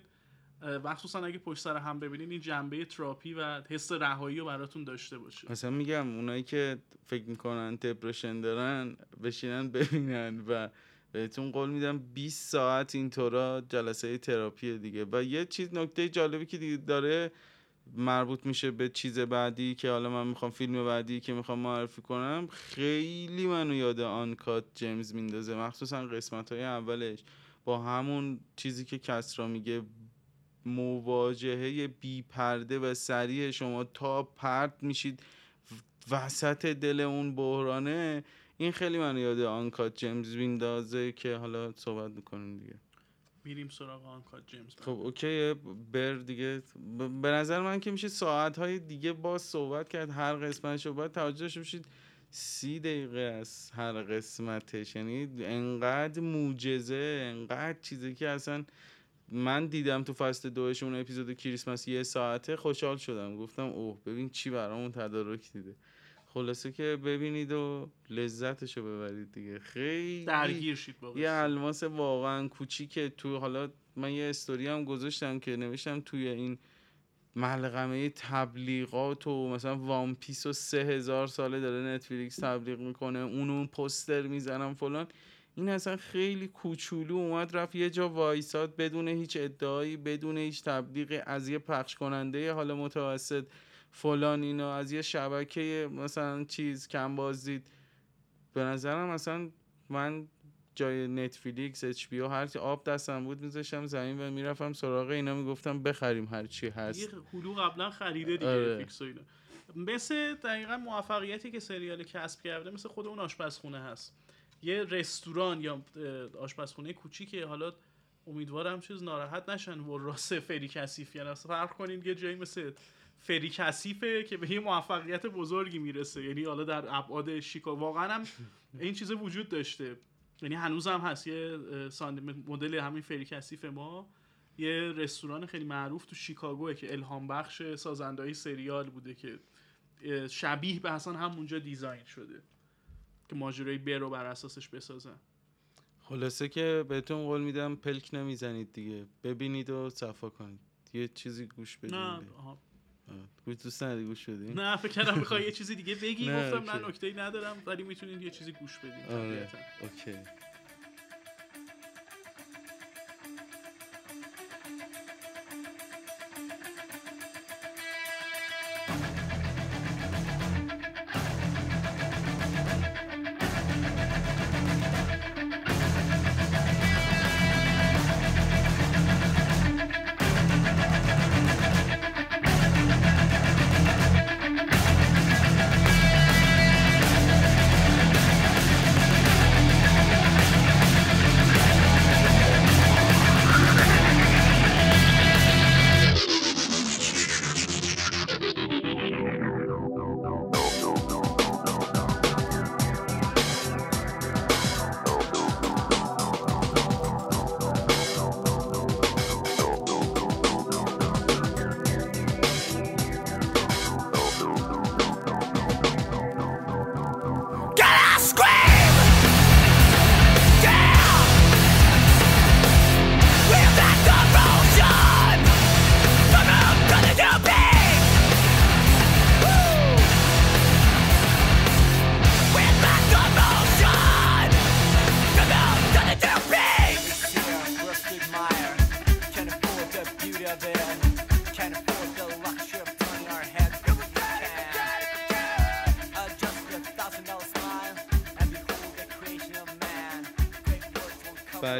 مخصوصا اگه پشت سر هم ببینین این جنبه تراپی و حس رهایی رو براتون داشته باشه. مثلا میگم اونایی که فکر می‌کنن دپرشن دارن بشینن ببینن و بهتون قول میدم 20 ساعت اینطورا جلسه تراپی دیگه. و یه چیز نکته جالبی که دیگه داره مربوط میشه به چیز بعدی که حالا من می‌خوام فیلم بعدی که می‌خوام معرفی کنم خیلی منو یاد آنکات جیمز میندازه مخصوصا قسمت های اولش. با همون چیزی که کسرا میگه مواجهه بی پرده و سریع شما تا پرت میشید. وسط دل اون بحرانه این خیلی من یاد آنکات جیمز میندازه که حالا صحبت می‌کنیم دیگه. میریم سراغ آنکات جیمز. خب اوکیه بر دیگه. به نظر من که میشه ساعت های دیگه باز صحبت کرد. هر قسمتش رو باید توجه داشته باشید. سی دقیقه از هر قسمتش. یعنی انقدر موجزه انقدر چیزی که اصلا من دیدم تو فصل دوش اون اپیزود کریسمس یه ساعته خوشحال شدم. گفتم اوه ببین چی برامون تدارک دیده. خلاصه که ببینید و لذتشو ببرید دیگه. خیلی درگیر شید یه. الماس واقعا کوچیکه تو حالا من یه استوری هم گذاشتم که نوشتم توی این ملغمه تبلیغات و مثلا وان پیس و سه هزار ساله داره نتفلیکس تبلیغ می‌کنه اونو پوستر می‌زنم فلان. این اصلا خیلی کوچولو اومد رفت یه جا وایساد بدون هیچ ادعایی بدون هیچ تبلیغ از یه پخش کننده حالا متوسط فلان اینا از یه شبکه مثلا چیز کم بازدید به نظرم مثلا من جای Netflix HBO هر چی آب دستم بود میذاشتم زمین و می‌رفتم سراغ اینا می‌گفتم بخریم هر چی یه هست Hulu قبلا خریده دیگه آره. FX و اینا. مثل دقیقا موفقیتی که سریال کسب کرده مثل خود اون آشپزخونه هست. یه رستوران یا آشپزخونه کوچیکه حالا امیدوارم چیز ناراحت نشن و راست فری کثیف یعنی فرق کنین یه جایی مثل فری کثیفه که به یه موفقیت بزرگی می‌رسه. یعنی حالا در ابعاد شیکا واقعا هم این چیز وجود داشته. یعنی هنوز هم هست یه مدل همین فری کثیف ما. یه رستوران خیلی معروف تو شیکاگوه که الهام بخش سازندهای سریال بوده که شبیه به اصلا همونجا design شده. که ماجرای Bear رو بر اساسش بسازن. خلاصه که بهتون قول میدم پلک نمی‌زنید دیگه. ببینید و صفا کنید. یه چیزی گوش بدید نه. گوش دوست نداری گوش بدین نه فکر کردم می‌خوای یه چیزی دیگه بگی. گفتم من okay. نکته ندارم ولی می‌تونید یه چیزی گوش بدین آره. okay.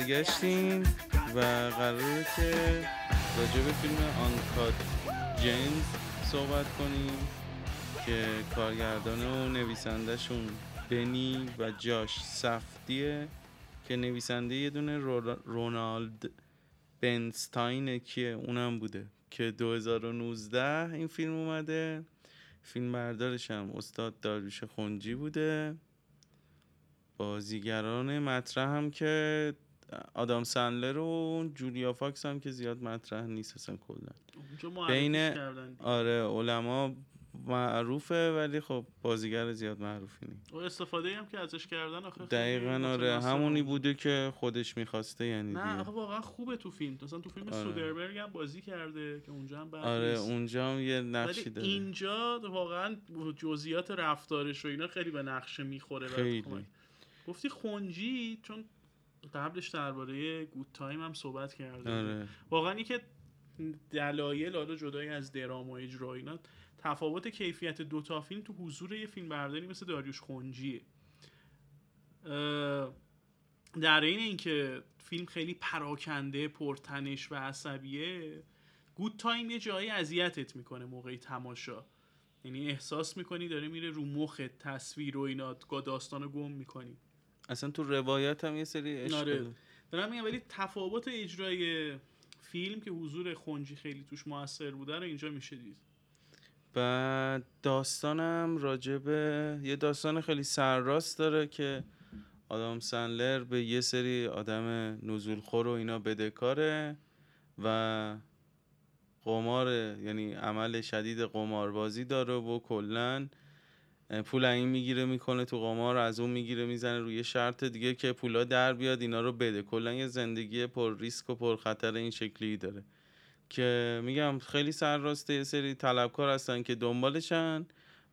برگشتیم و قراره که راجع به فیلم آنکات جیمز صحبت کنیم که کارگردان و نویسندهشون بنی و جاش سفتیه که نویسنده یه دونه رونالد بنستاین کیه؟ اونم بوده که 2019 این فیلم اومده. فیلم بردارش هم استاد داریوش خونجی بوده. بازیگران مطرح هم که آدام سنلر و جولیا فاکس هم که زیاد مطرح نیست اصلا کلا. بین آره علما معروفه ولی خب بازیگر زیاد معروفی نیست. و استفاده هم که ازش کردن آخه دقیقا آره. همونی بوده که خودش می‌خواسته یعنی نه آخه واقعا خوبه تو فیلم. مثلا تو فیلم آره. سودربرگ هم بازی کرده که اونجا هم آره اونجا هم یه نقشی داره. اینجا واقعا جزئیات رفتارش و اینا خیلی به نقشه می‌خوره خیلی. گفتی خونجی چون قبلش درباره گود تایم هم صحبت کرده آره. واقعا که دلایل حالا جدای از درام و اجرا اینا تفاوت کیفیت دو تا فیلم تو حضور یه فیلم برداری مثل داریوش خونجیه. در این اینکه فیلم خیلی پراکنده پرتنش و عصبیه گود تایم یه جایی اذیتت می‌کنه موقعی تماشا. یعنی احساس می‌کنی داره میره رو مخ تصویر و اینا داستان رو گم می‌کنی. اصلا تو روایت هم یه سری آره. دارم میگم ولی تفاوت اجرای فیلم که حضور خونجی خیلی توش موثر بوده رو اینجا میشه دید بعد داستانم راجبه یه داستان خیلی سرراست داره که آدم سنلر به یه سری آدم نزول خور و اینا بدهکاره و قمار یعنی عمل شدید قماربازی داره و کلا پول این می‌گیره می‌کنه تو قمار از اون می‌گیره می‌زنه روی شرط دیگه که پولا در بیاد اینا رو بده. کلا یه زندگی پر ریسک و پر خطر این شکلی داره. که میگم خیلی سرراسته یه سری طلبکار هستن که دنبالشن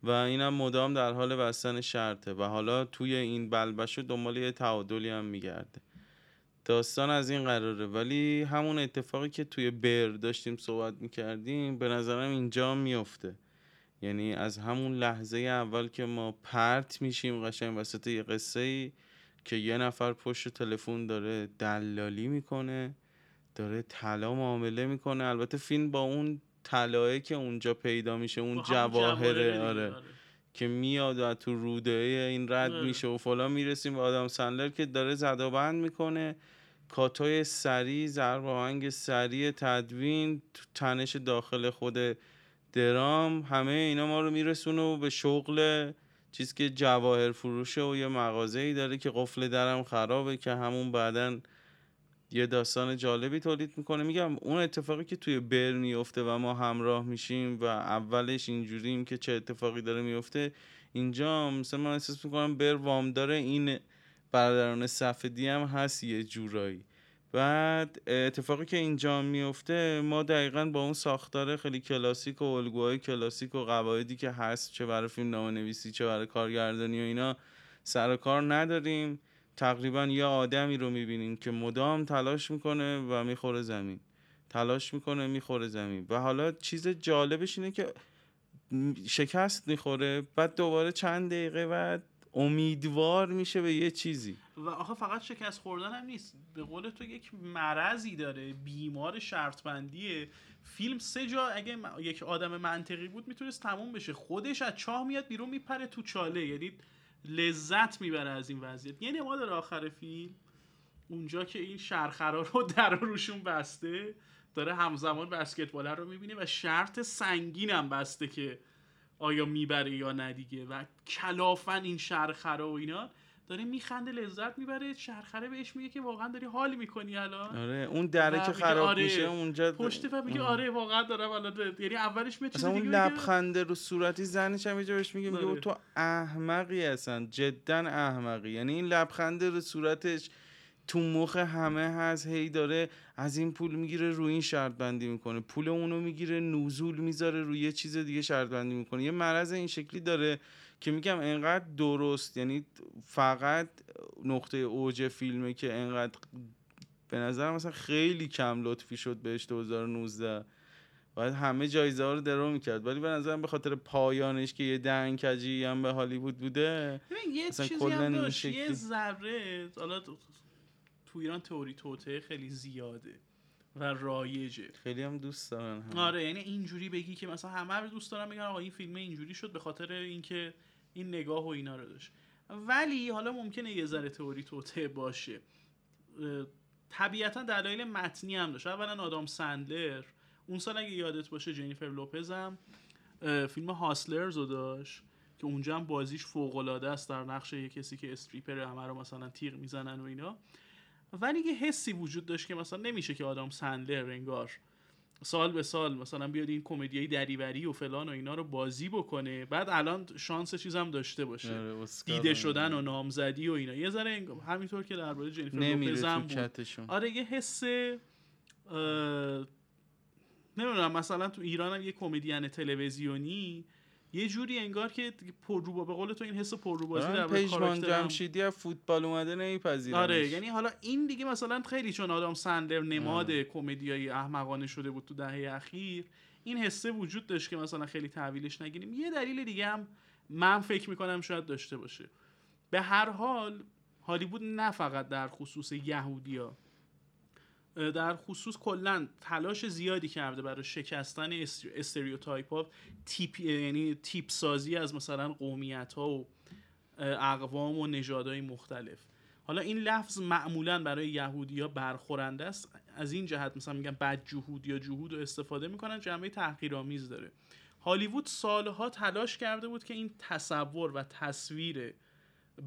و اینم مدام در حال بستن شرطه و حالا توی این بلبشو دنبال یه تعادلی هم میگرده. داستان از این قراره. ولی همون اتفاقی که توی بر داشتیم صحبت می‌کردیم به نظرم اینجا میفته یعنی از همون لحظه اول که ما پرت میشیم قشنگ وسط یه قصه ای که یه نفر پشت تلفن داره دلالی می‌کنه داره طلا معامله می‌کنه البته فیلم با اون طلایه که اونجا پیدا میشه اون جواهره آره. آره. که میاد و تو روده این رد آره. میشه و فلان می‌رسیم به آدم سندلر که داره زدابند می‌کنه کاتای سری ضرب آهنگ سری تدوین تنش داخل خود درام همه اینا ما رو میرسونه به شغل چیز که جواهر فروشه و یه مغازه ای داره که قفل درم خرابه که همون بعدا یه داستان جالبی تولید می‌کنه. میگم اون اتفاقی که توی بر میفته و ما همراه میشیم و اولش اینجوریم که چه اتفاقی داره میفته اینجا مثلا من احساس می‌کنم بر وام داره این برادران سفدی هم هست یه جورایی. بعد اتفاقی که اینجا میفته ما دقیقا با اون ساختار خیلی کلاسیک و الگوهای کلاسیک و قواعدی که هست چه برای فیلم نام نویسی چه برای کارگردانی و اینا سر کار نداریم. تقریبا یه آدمی رو می‌بینیم که مدام تلاش می‌کنه و می‌خوره زمین. تلاش می‌کنه می‌خوره زمین. و حالا چیز جالبش اینه که شکست می‌خوره بعد دوباره چند دقیقه بعد امیدوار میشه به یه چیزی. و آخه فقط شکست خوردن هم نیست. به قول تو یک مرضی داره. بیمار شرط بندیه فیلم سه جا اگه یک آدم منطقی بود می‌تونست تموم بشه. خودش از چاه میاد بیرون میپره تو چاله. یعنی لذت می‌بره از این وضعیت. یعنی ما داره آخر فیلم اونجا که این شرخرا رو در روشون بسته داره همزمان بسکتبال رو می‌بینه و شرط سنگینم بسته که آیا می‌بره یا ندیگه و کلافن این شرخرا و اینا. داره میخنده لذت می‌بره شرخره بهش میگه که واقعا داری حال می‌کنی الان. آره اون دره که خراب آره میشه اونجا پشت و میگه آره واقعا دارم الان یعنی اولش میگه اون لبخنده رو صورتی زنش هم بهش میگه میگه آره. تو احمقی هستن جدا احمقی. یعنی این لبخنده رو صورتش تو مخ همه هست هی داره از این پول می‌گیره روی این شرط بندی می‌کنه. پول اونو می‌گیره نوزول می‌ذاره روی یه چیز دیگه شرط بندی می‌کنه. یه مرض این شکلی داره که میگم انقدر درست یعنی فقط نقطه اوج فیلمه که انقدر به نظر مثلا خیلی کم لطفی شد بهش 2019 باید همه جایزه ها رو درو می‌کرد. ولی به نظرم به خاطر پایانش که یه دنگ کجی هم به هالیوود بوده یه چیزی هم داشت یه ذره حالا تو ایران تئوری توته خیلی زیاده و رایجه. خیلی هم دوست دارن هم. آره یعنی اینجوری بگی که مثلا همه رو دوست دارن میگن آقا این فیلم اینجوری شد به خاطر اینکه این نگاه و اینا رو داشت. ولی حالا ممکنه یه ذره تئوری توته باشه. طبیعتا دلایل متنی هم داشت. اولا آدام سندلر. اون سال اگه یادت باشه جنیفر لوپز هم فیلم هاسلرز رو داشت که اونجا هم بازیش فوق العاده است در نقش یه کسی که استریپر همه رو مثلا تیغ می‌زنن و اینا. ولی یه حسی وجود داشت که مثلا نمیشه که آدم سندلر انگار سال به سال مثلا بیاد این کمدیای دریوری و فلان و اینا رو بازی بکنه بعد الان شانس چیزم داشته باشه. آره، دیده شدن و نامزدی و اینا. یه ذره همینطور که درباره جنیفر لوپز هم آره یه حس نمی‌دونم مثلا تو ایران هم یه کمدین تلویزیونی یه جوری انگار که پررو به قول تو این حس پرروبازی در پیشمان جمشیدی از فوتبال اومده نمیپذیره آره یعنی حالا این دیگه مثلا خیلی چون آدم سندر نماد کمدیای احمقانه شده بود تو دهه اخیر این حسه وجود داشت که مثلا خیلی تحویلش نگیریم. یه دلیل دیگه هم من فکر می‌کنم شاید داشته باشه. به هر حال هالیوود نه فقط در خصوص یهودیا در خصوص کلا تلاش زیادی کرده برای شکستن stereotype ها تیپ یعنی تیپ سازی از مثلا قومیت ها و اقوام و نژادهای مختلف. حالا این لفظ معمولا برای یهودی ها برخورنده است. از این جهت مثلا میگن بد جهود یا جهود رو استفاده می‌کنن جنبه تحقیرآمیز داره. هالیوود سالها تلاش کرده بود که این تصور و تصویر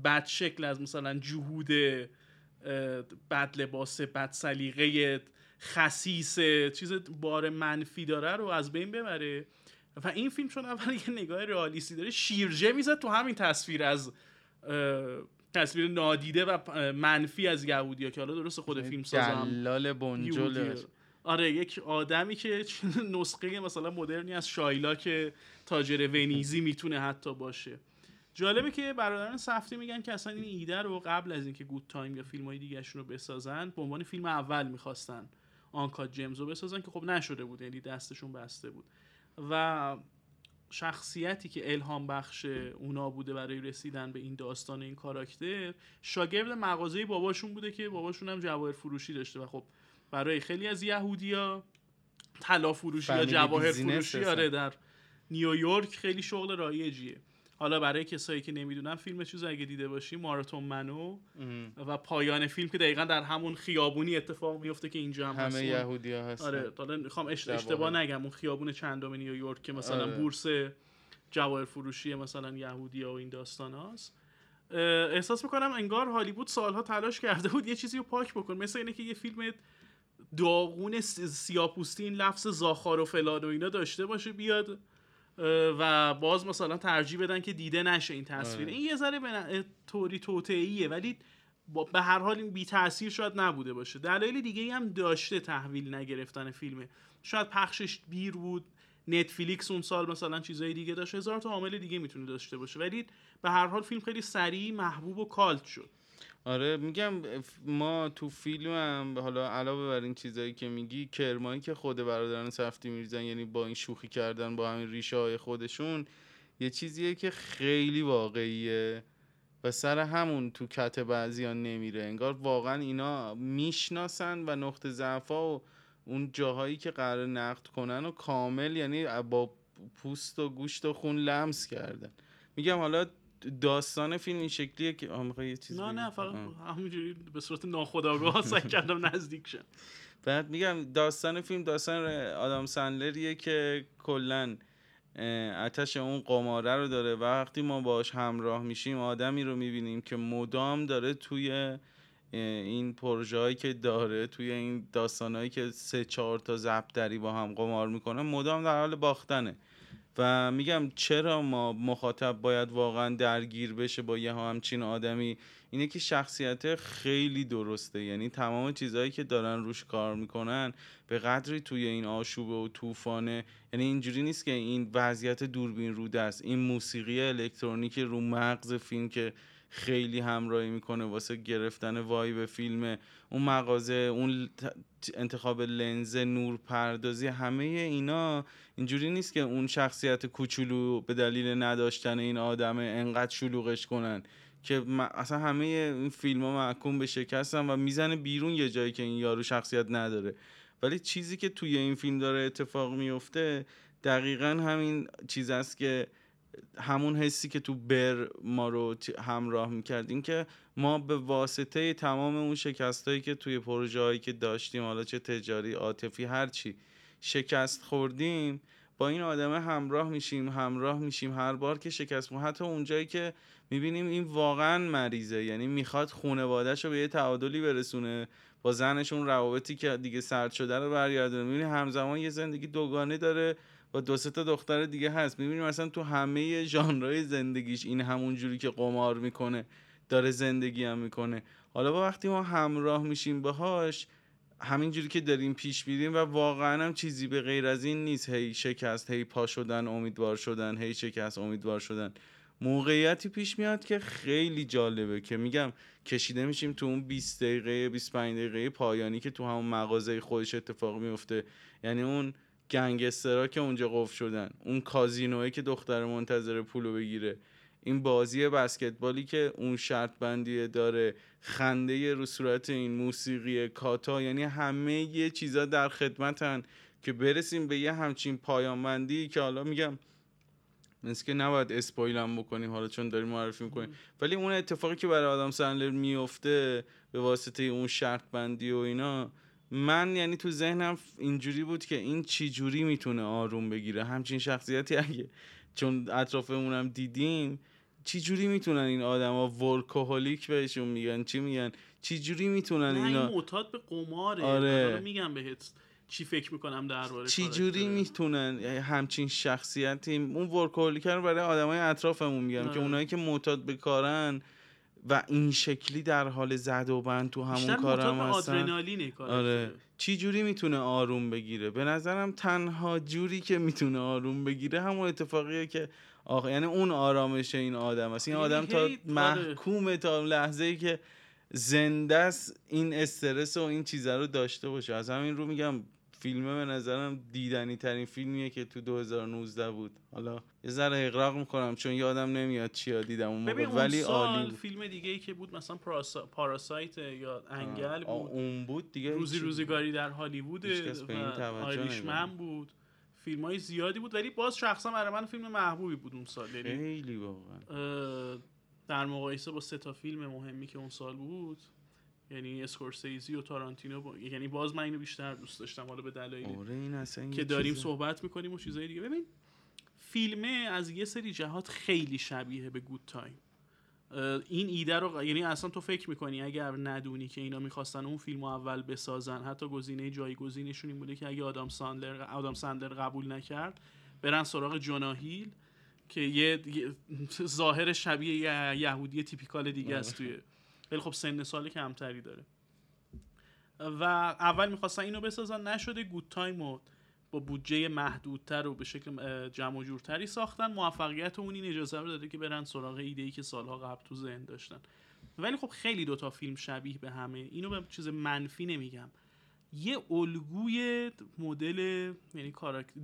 بد شکل از مثلا جهود بد لباس بد سلیقه خسیس چیز بار منفی داره رو از بین ببره. و این فیلم چون اول یه نگاه رئالیستی داره شیرجه می‌زد تو همین تصویر از تصویر نادیده و منفی از یهودیا که حالا درست خود فیلم سازم جلال بنجل آره یک آدمی که نسخه مثلا مدرنی از شایلا که تاجر ونیزی می‌تونه حتی باشه. جالبه که برادران سفتی میگن که اصلا این ایده رو قبل از اینکه گود تایم یا فیلم های دیگه رو بسازن به عنوان فیلم اول می‌خواستن آنکا جیمز رو بسازن که خب نشده بود یعنی دستشون بسته بود. و شخصیتی که الهام بخش اونا بوده برای رسیدن به این داستان این کاراکتر شاگرد مغازه باباشون بوده که باباشون هم جواهر فروشی داشته. و خب برای خیلی از یهودیا طلا فروشی یا جواهر فروشی آره در نیویورک خیلی شغل رایجیه. حالا برای کسایی که نمی‌دونن فیلم چیز اگه دیده باشی ماراتون منو و پایان فیلم که دقیقا در همون خیابونی اتفاق میفته که اینجا هم همه یهودی ها هستن. آره حالا می‌خوام اشتباه نگم اون خیابون چندم نیویورک که مثلا آره. بورس جواهر فروشی مثلا یهودی ها و این داستان هاست. احساس می‌کنم انگار هالیوود سالها تلاش کرده بود یه چیزی رو پاک بکن مثل اینه که یه فیلم داغون سیاپوستی این لفظ زاخار و فلان و اینا داشته باشه بیاد و باز مثلا ترجیح بدن که دیده نشه این تصویر. آره. این یه ذره به طوری توتعیه ولی به هر حال این بی تاثیر شاید نبوده باشه. دلایل دیگه هم داشته تحویل نگرفتن فیلمه شاید پخشش دیر بود. نتفلیکس اون سال مثلا چیزای دیگه داشت. هزار تا عامل دیگه می‌تونه داشته باشه. ولی به هر حال فیلم خیلی سریع محبوب و کالت شد. آره میگم ما تو فیلم هم حالا علاوه بر این چیزایی که میگی کرمایی که خود برادران سفتی میریزن یعنی با این شوخی کردن با همین ریشه های خودشون یه چیزیه که خیلی واقعیه و سر همون تو کت بعضی ها نمیره. انگار واقعا اینا می‌شناسن و نقطه ضعفا و اون جاهایی که قرار نقد کنن و کامل یعنی با پوست و گوشت و خون لمس کردن. میگم حالا داستان فیلم این شکلیه که آم یه چیزی نه نه فقط همینجوری به صورت ناخودآگاه سعی کردم نزدیک شم. بعد میگم داستان فیلم داستان آدم سندلریه که کلا اتش اون قماره رو داره. و وقتی ما باش همراه میشیم آدمی رو می‌بینیم که مدام داره توی این پروژه که داره توی این داستانهایی که سه چهار تا ضبط با هم قمار می‌کنه مدام در حال باختنه. و میگم چرا ما مخاطب باید واقعا درگیر بشه با یه همچین آدمی؟ اینه که شخصیت خیلی درسته. یعنی تمام چیزهایی که دارن روش کار می‌کنن به قدری توی این آشوبه و طوفانه یعنی اینجوری نیست که این وضعیت دوربین رو دست این موسیقی الکترونیک رو مغز فیلم که خیلی همراهی می‌کنه واسه گرفتن وایب فیلم اون مغازه اون انتخاب لنز نور پردازی همه اینا اینجوری نیست که اون شخصیت کوچولو به دلیل نداشتن این آدم انقدر شلوغش کنن که اصلا همه این فیلم ها محکوم به شکستن و می‌زنه بیرون یه جایی که این یارو شخصیت نداره. ولی چیزی که توی این فیلم داره اتفاق میفته دقیقا همین چیز است که همون حسی که تو بر ما رو همراه می‌کرد این که ما به واسطه تمام اون شکستهایی که توی پروژه هایی که داشتیم حالا چه تجاری عاطفی هرچی شکست خوردیم با این آدمه همراه میشیم همراه میشیم هر بار که شکست ما حتی اونجایی که می‌بینیم این واقعا مریضه یعنی می‌خواد خونوادهش رو به یه تعادلی برسونه با زنشون روابطی که دیگه سرد شده رو برگردونه. می‌بینی همزمان یه زندگی دوگانه داره و دو تا دختر دیگه هست. می‌بینیم مثلا تو همه ژانرهای زندگیش این همون جوری که قمار می‌کنه داره زندگی هم می‌کنه. حالا با وقتی ما همراه میشیم باهاش همینجوری که داریم پیش میریم و واقعا هم چیزی به غیر از این نیست. هی شکست هی پا شدن امیدوار شدن هی شکست امیدوار شدن. موقعیتی پیش میاد که خیلی جالبه که میگم کشیده میشیم تو اون 20 دقیقه 25 دقیقه پایانی که تو همون مغازه خودش اتفاق میفته یعنی اون گنگسترا که اونجا قفل شدن اون کازینوه که دختر منتظر پولو بگیره. این بازی بسکتبالی که اون شرط بندی داره خنده رو صورت این موسیقی کاتا. یعنی همه یه چیزا در خدمتن که برسیم به یه همچین پایان بندی که حالا میگم مثل که نباید اسپویل هم بکنیم حالا چون داریم معرفی می‌کنیم. ولی اون اتفاقی که برای آدم سنلر میفته به واسطه اون شرط بندی و اینا من یعنی تو ذهنم اینجوری بود که این چی جوری می‌تونه آروم بگیره. همچین شخصیتی اگه چون اطرافمونم دیدیم چی جوری می‌تونن این آدما ورکوهولیک بهشون میگن؟ چی میگن؟ چی جوری می‌تونن اینا این معتاد به قماره. آره. میگم بهت چی فکر می‌کنم درباره چی جوری می‌تونن همچین شخصیتی اون ورکوهولیک رو برای آدمای اطرافمون میگم که آره. اونایی که معتاد به کارن و این شکلی در حال زد و بند تو همون کار هم هستن. آدرنالینه آره. چی جوری می‌تونه آروم بگیره؟ به نظرم تنها جوری که می‌تونه آروم بگیره همون اتفاقیه که آخه یعنی اون آرامش این آدم است. این آدم تا محکومه تا لحظه ای که زنده است این استرس و این چیزا رو داشته باشه. از همین رو میگم فیلمه به نظرم دیدنی ترین فیلمیه که تو 2019 بود. حالا یه ذره اقراق می‌کنم چون یادم نمیاد چیا دیدم اون موقع. ولی عالی بود. فیلم دیگه ای که بود مثلا پاراسا... پاراسایت یا انگل بود. اون بود دیگه روزی روزگاری در هالیوود آیریشمن بود. فیلم های زیادی بود ولی باز شخصا برای من فیلم محبوبی بود اون سال. یعنی خیلی واقعا. در مقایسه با سه تا فیلم مهمی که اون سال بود. یعنی اسکورسیزی و تارانتینو با... یعنی باز من اینو بیشتر دوست داشتم حالا به دلایلی. آره که داریم چیزه. صحبت می‌کنیم و چیزای دیگه. ببین فیلمه از یه سری جهات خیلی شبیه به Good Time این ایده رو یعنی اصلا تو فکر می‌کنی اگر ندونی که اینا می‌خواستن اون فیلم اول بسازن حتی گزینه جایگزینشون این بوده که اگه آدام ساندلر آدام ساندلر قبول نکرد برن سراغ جونا هیل که یه, ظاهر شبیه یه یهودی typical دیگه است توی ولی خب سن سال کمتری داره. و اول می‌خواستن اینو بسازن نشده Good Time و با بودجه محدودتر و به شکل جمع و جورتری ساختن. موفقیت اون این اجازه رو داده که برن سراغ ایده ای که سالها قبل تو ذهن داشتن. ولی خب خیلی دوتا فیلم شبیه به همه. اینو به چیز منفی نمیگم. یه الگوی مدل یعنی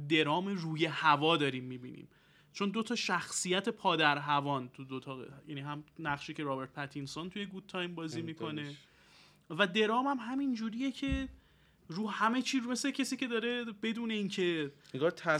درام روی هوا داریم می‌بینیم. چون دو تا شخصیت پا در هوان تو دو تا یعنی هم نقشی که رابرت پتینسون توی Good Time بازی می‌کنه. و درام هم همین جوریه که رو همه چی مثل کسی که داره بدون اینکه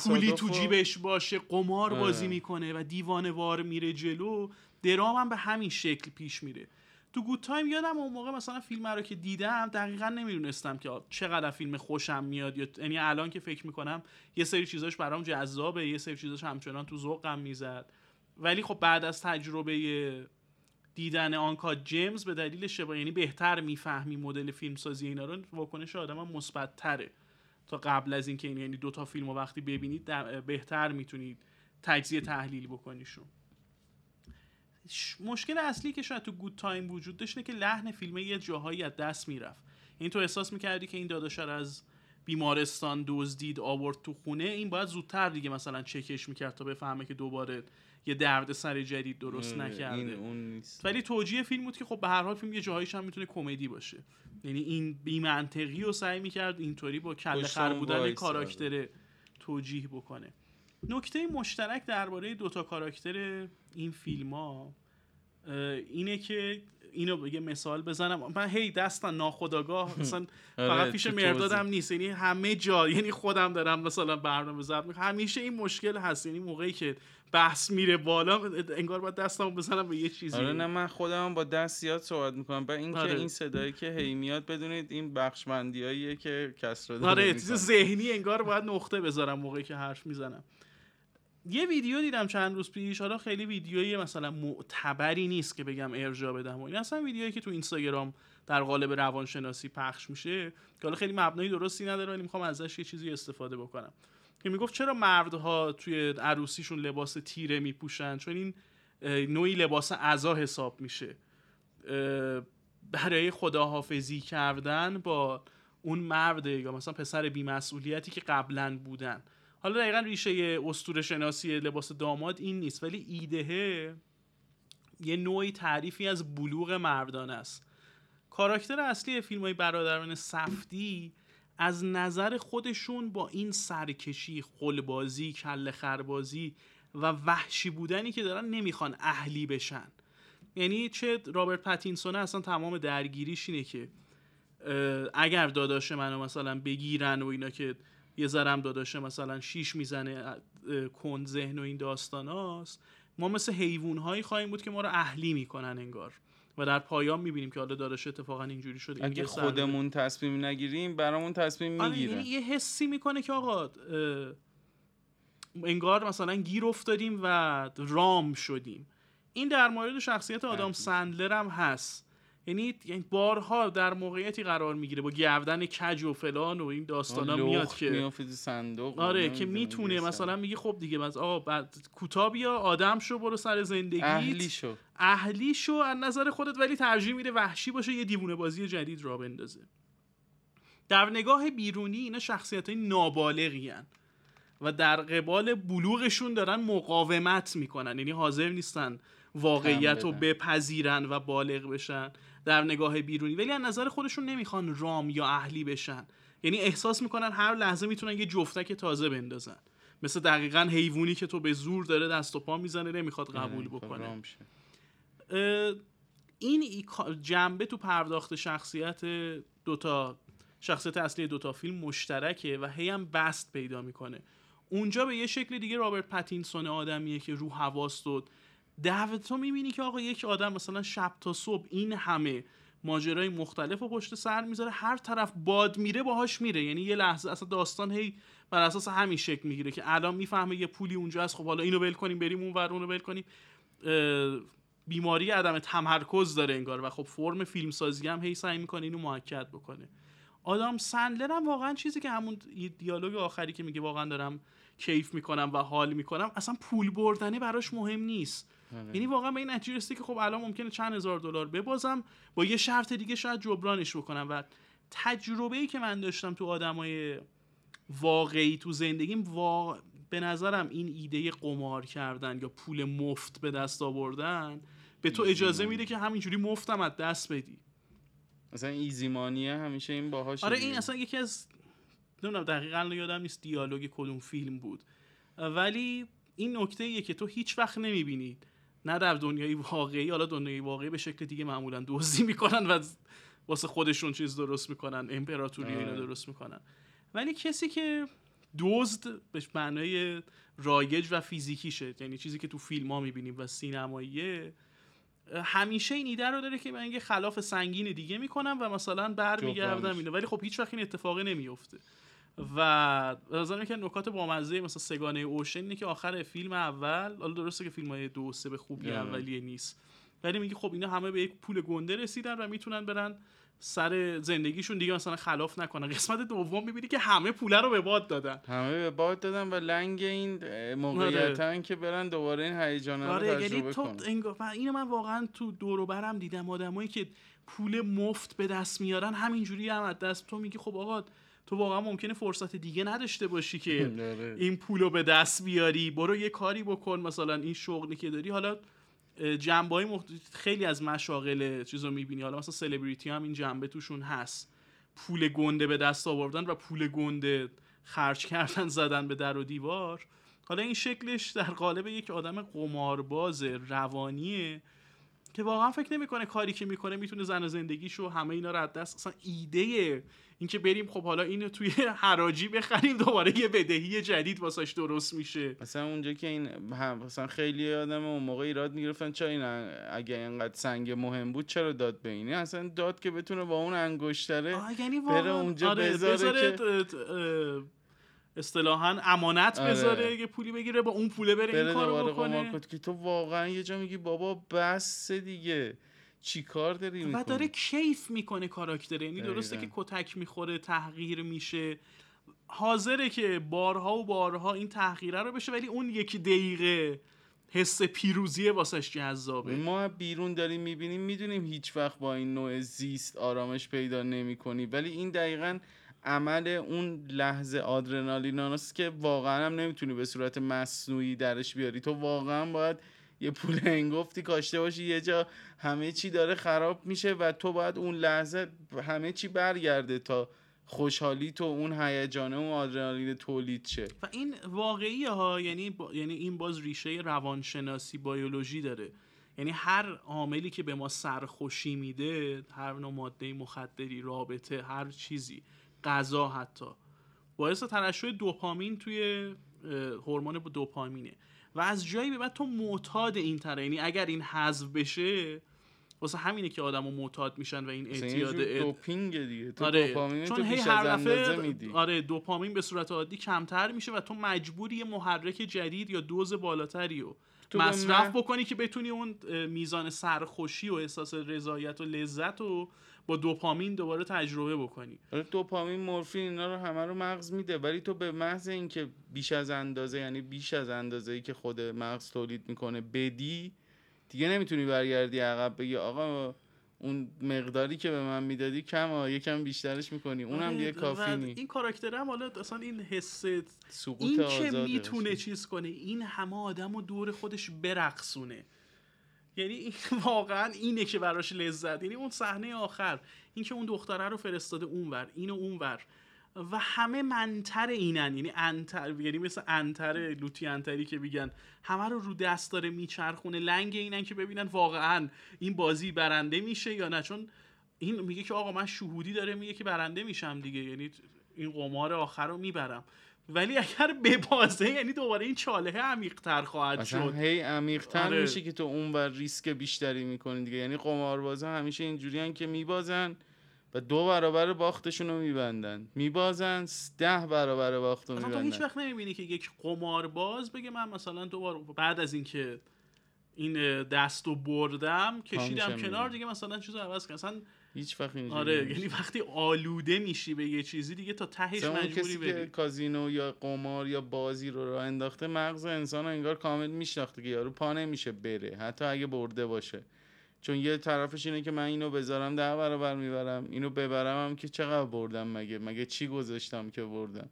پولی تو جیبش باشه قمار بازی می‌کنه و دیوانه وار میره جلو درام هم به همین شکل پیش میره. تو گود تایم یادم اون موقع مثلا فیلم رو که دیدم دقیقا نمی‌دونستم که چقدر فیلم خوشم میاد. یا یعنی الان که فکر می‌کنم یه سری چیزاش برام جذابه یه سری چیزاش همچنان تو ذوقم می‌زد. ولی خب بعد از تجربه دیدن آنکا جیمز به دلیل شبا یعنی بهتر می‌فهمی مدل فیلمسازی اینا رو واکنش آدم مثبت تره تا قبل از اینکه این یعنی دو تا فیلم رو وقتی ببینید بهتر می‌تونید تجزیه تحلیل بکنیشون. مشکل اصلی که شاید تو گود تایم وجود داشت که لحن فیلم یه جاهایی از دست می‌رفت. این تو احساس می‌کردی که این داداشر از بیمارستان دزدید آورد تو خونه این باید زودتر دیگه مثلا چکش می‌کرد تا بفهمه که دوباره یه درد سر جدید درست نکرده. ولی توجیه فیلم بود که خب به هر حال فیلم یه جاهایش هم می‌تونه کمدی باشه. یعنی این بی منطقی رو سعی می‌کرد اینطوری با کله خر بودن کاراکتر توجیه بکنه. نکته مشترک درباره دوتا کاراکتر این فیلم ها اینه که اینو یه مثال بزنم. من هی دستم ناخداگاه مثلا آره، فقط پیش مردادم نیست. یعنی همه جا یعنی خودم دارم مثلا برنامه ضبط می‌کنم. همیشه این مشکل هست. یعنی موقعی که بحث میره بالا انگار باید دستمو بزنم به یه چیزی. آره نه من خودم با دست زیاد صحبت می‌کنم. و این آره. که این صدایی که هی میاد بدونید این بخشمندیاییه که کسرا داره آره. چیز ذهنی انگار باید نقطه بذارم موقعی که حرف می‌زنم. یه ویدیو دیدم چند روز پیش حالا خیلی ویدیویی مثلا معتبری نیست که بگم ارجا بدم و این. اصلا ویدیویی که تو اینستاگرام در قالب روانشناسی پخش میشه که حالا خیلی مبنای درستی نداره ولی می‌خوام ازش یه چیزی استفاده بکنم. که می‌گفت چرا مردها توی عروسیشون لباس تیره میپوشن؟ چون این نوعی لباس عزا حساب میشه. برای خداحافظی کردن با اون مرد یا مثلا پسر بیمسئولیتی که قبلا بودن. حالا دقیقا ریشه استور شناسی لباس داماد این نیست ولی ایدهه یه نوعی تعریفی از بلوغ مردانه است. کاراکتر اصلی فیلم های برادران سفتی از نظر خودشون با این سرکشی خلبازی کل خربازی و وحشی بودنی که دارن نمی‌خوان اهلی بشن. یعنی چه رابرت پتینسونه اصلا تمام درگیریش اینه که اگر داداش منو مثلا بگیرن و اینا که یه ذرم داداشه مثلا شیش می‌زنه کند ذهن و این داستاناست ما مثل حیوان هایی خواهیم بود که ما رو اهلی می‌کنن انگار. و در پایان می‌بینیم که حالا داداش اتفاقا اینجوری شده. اگه خودمون تصمیم نگیریم برامون تصمیم آره، می‌گیرن یعنی یه حسی می‌کنه که آقا انگار مثلا گیر افتادیم و رام شدیم. این در مورد شخصیت آدم. سندلر هم هست. یعنی یعنی بارها در موقعیتی قرار می‌گیره با گردن کج و فلان و این داستانا میاد که صندوق آره که می‌تونه. مثلا میگه خب دیگه بس آقا بعد کوتاه بیا آدم شو برو سر زندگیت. اهلی شو. اهلی شو از نظر خودت ولی ترجیح میده وحشی باشه یه دیوونه بازی جدید را بندازه. در نگاه بیرونی اینا شخصیت های نابالغی و در قبال بلوغشون دارن مقاومت می‌کنن. یعنی حاضر نیستن واقعیت رو. بپذیرن و بالغ بشن. در نگاه بیرونی. ولی از نظر خودشون نمی‌خوان رام یا اهلی بشن. یعنی احساس می‌کنن هر لحظه می‌تونن یه جفتک تازه بندازن. مثل دقیقا حیوانی که تو به زور داره دست و پا می‌زنه نمی‌خواد قبول آره، بکنه. این جنبه تو پرداخت شخصیت دوتا شخصیت اصلی دوتا فیلم مشترکه و هی هم بست پیدا می‌کنه. اونجا به یه شکل دیگه رابرت پتینسون آدمیه که رو حواس در تو می‌بینی که آقا یک آدم مثلا شب تا صبح این همه ماجرای مختلف و پشت سر می‌ذاره هر طرف باد میره باهاش میره. یعنی یه لحظه اصلا داستان هی بر اساس همین شکل می‌گیره که الان می‌فهمه یه پولی اونجا هست خب حالا اینو ول کنیم بریم اون ور اونو ول کنیم. بیماری عدم تمرکز داره انگار و خب فرم فیلمسازی هم هی سعی می‌کنه اینو محکد بکنه. آدم سندلر هم واقعا چیزی که همون دیالوگ آخری که میگه واقعا دارم کیف می‌کنم و حال می‌کنم اصلا پول بردنه براش مهم نیست. یعنی واقعا به این نتیجه رسیده که خب الان ممکنه چند هزار دلار ببازم با یه شرط دیگه شاید جبرانش بکنم. و تجربه ای که من داشتم تو آدمای واقعی تو زندگیم وا... به نظرم این ایده قمار کردن یا پول مفت به دست آوردن به تو اجازه میده که همینجوری مفتم از دست بدی. مثلا ایزیمانیه همیشه این باهاش آره این اصلا یکی از نمی‌دونم دقیقا یادم نیست دیالوگ کدوم فیلم بود. ولی این نکته ایه که تو هیچ وقت نمی‌بینی. نه در دنیای واقعی حالا دنیای واقعی به شکل دیگه معمولا دزدی می‌کنن و واسه خودشون چیز درست می‌کنن امپراتوری اینا آره. درست می‌کنن ولی کسی که دزد به معنای رایج و فیزیکیشه یعنی چیزی که تو فیلم ها می‌بینیم و سینماییه همیشه این ایده رو داره که من یه خلاف سنگین دیگه می‌کنم و مثلا برمیگردم. اینو ولی خب هیچ وقت این اتفاقی نمیفته و به نظرم که نکات بامزه مثلا سگانه اوشن اینه که آخر فیلم اول حالا درسته که فیلم های دو و سه به خوبی آره. اولیه نیست. ولی میگه خب اینا همه به یک پول گنده رسیدن و می‌تونن برن سر زندگیشون دیگه مثلا خلاف نکنن. قسمت دوم می‌بینی که همه پوله رو به باد دادن. همه به باد دادن و لنگ این موقعیتن که برن دوباره این هیجان رو آره یعنی تجربه تو کنن. انگار اینو من واقعا تو دور و برم دیدم. آدمایی که پول مفت به دست میارن همینجوری هم از دست تو میگی خب آقا تو واقعا ممکنه فرصت دیگه نداشته باشی که. این پولو به دست بیاری. برو یه کاری بکن مثلا این شغلی که داری. حالا جنبه های خیلی از مشاغل چیز رو می‌بینی. حالا مثلا سلبریتی هم این جنبه توشون هست. پول گنده به دست آوردن و پول گنده خرج کردن زدن به در و دیوار. حالا این شکلش در قالب یک آدم قمارباز روانیه. که واقعا فکر نمی‌کنه کاری که می‌کنه می‌تونه زن و زندگیشو همه اینا رو از دست اصلا ایده اینکه بریم خب حالا اینو توی حراجی بخریم دوباره یه بدهی جدید واسش درست میشه. مثلا اونجا که این هم مثلا خیلی آدم اون موقع ایراد می‌گرفتن چرا این اگه اینقدر سنگ مهم بود چرا داد به اینه اصلا داد که بتونه با اون انگشتره یعنی بره اونجا آره بذاره, بذاره که اصطلاحا امانت آره. بذاره یه پولی بگیره با اون پوله بره, بره این کارو دوباره قمار بکنه کنه که تو واقعا یه جا میگی بابا بس دیگه. چی کار داری و می‌کنی؟ داره کیف می‌کنه کاراکتر یعنی درسته که. کتک می‌خوره تحقیر میشه. حاضره که بارها و بارها این تحقیره رو بشه ولی اون یکی دقیقه حس پیروزی واسش جذابه. ما بیرون داریم می‌بینیم می‌دونیم هیچ وقت با این نوع زیست آرامش پیدا نمی کنی ولی این دقیقا عمل اون لحظه آدرنالین که واقعا هم نمی‌تونی به صورت مصنوعی درش بیاری. تو واقعا باید یه پول هنگفتی کاشته باشی یه جا همه چی داره خراب میشه و تو باید اون لحظه همه چی برگرده تا خوشحالی تو اون هیجانه اون آدرنالین تولید شه. و این واقعی ها یعنی با- یعنی این باز ریشه روانشناسی بیولوژی داره. یعنی هر عاملی که به ما سرخوشی میده هر نوع ماده مخدری رابطه هر چیزی غذا حتی. باعث ترشح دوپامین توی هورمون دوپامینه. و از جایی به بعد تو معتاد این تره. یعنی اگر این حذف بشه واسه همینه که آدمو معتاد میشن و این اعتیاد دوپینگ دیگه. تو آره. دوپامین چون هی هر دفعه آره دوپامین به صورت عادی کمتر میشه و تو مجبوری یه محرک جدید یا دوز بالاتری رو مصرف بکنی که بتونی اون میزان سرخوشی و احساس رضایت و لذت رو با دوپامین دوباره تجربه بکنی. دوپامین مورفین اینا رو همه رو مغز میده ولی تو به محض اینکه بیش از اندازه یعنی بیش از اندازه ای که خود مغز تولید می‌کنه بدی دیگه نمی‌تونی برگردی عقب بگی آقا اون مقداری که به من می‌دادی کم یکم بیشترش می‌کنی اونم آره، دیگه کافی و نی این کاراکتر هم حالا اصلا این حس سقوط این که می‌تونه. چیز کنه این همه آدم رو دور خودش برقصونه. یعنی واقعا اینه که براش لذت یعنی اون صحنه آخر این که اون دختره رو فرستاده اونور اینو اونور. و همه منتر اینن یعنی انتر یعنی مثل انتر لوتی انتری که میگن. همه رو رو دست داره میچرخونه لنگ اینن که ببینن واقعا این بازی برنده میشه یا نه. چون این میگه که آقا من شهودی داره میگه که برنده میشم دیگه. یعنی این قمار آخر رو می‌برم. ولی اگر ببازه یعنی دوباره این چاله عمیق‌تر خواهد شد. هی عمیق‌تر آره. میشه که تو اون بر ریسک بیشتری می‌کنی دیگه. یعنی قماربازا همیشه اینجوریان که میبازن و دو برابر باختشون رو میبندن. میبازن ده برابر باخت رو اصلا تو هیچ میبندن. وقت نمی‌بینی که یک قمارباز بگه من مثلا دو بار بعد از اینکه این دست رو بردم کشیدم کنار. دیگه مثلا چیز عوض کنم هیچ وقت اینجوری آره. یعنی وقتی آلوده میشی به یه چیزی دیگه تا تهش مجبوری کسی که بری. کازینو یا قمار یا بازی رو راه انداخته مغز انسان رو انگار کامل میشناخته که یارو پا نمیشه بره حتی اگه برده باشه. چون یه طرفش اینه که من اینو بذارم ده برابر می‌برم اینو ببرم هم که چقدر بردم مگه؟ مگه چی گذاشتم که بردم؟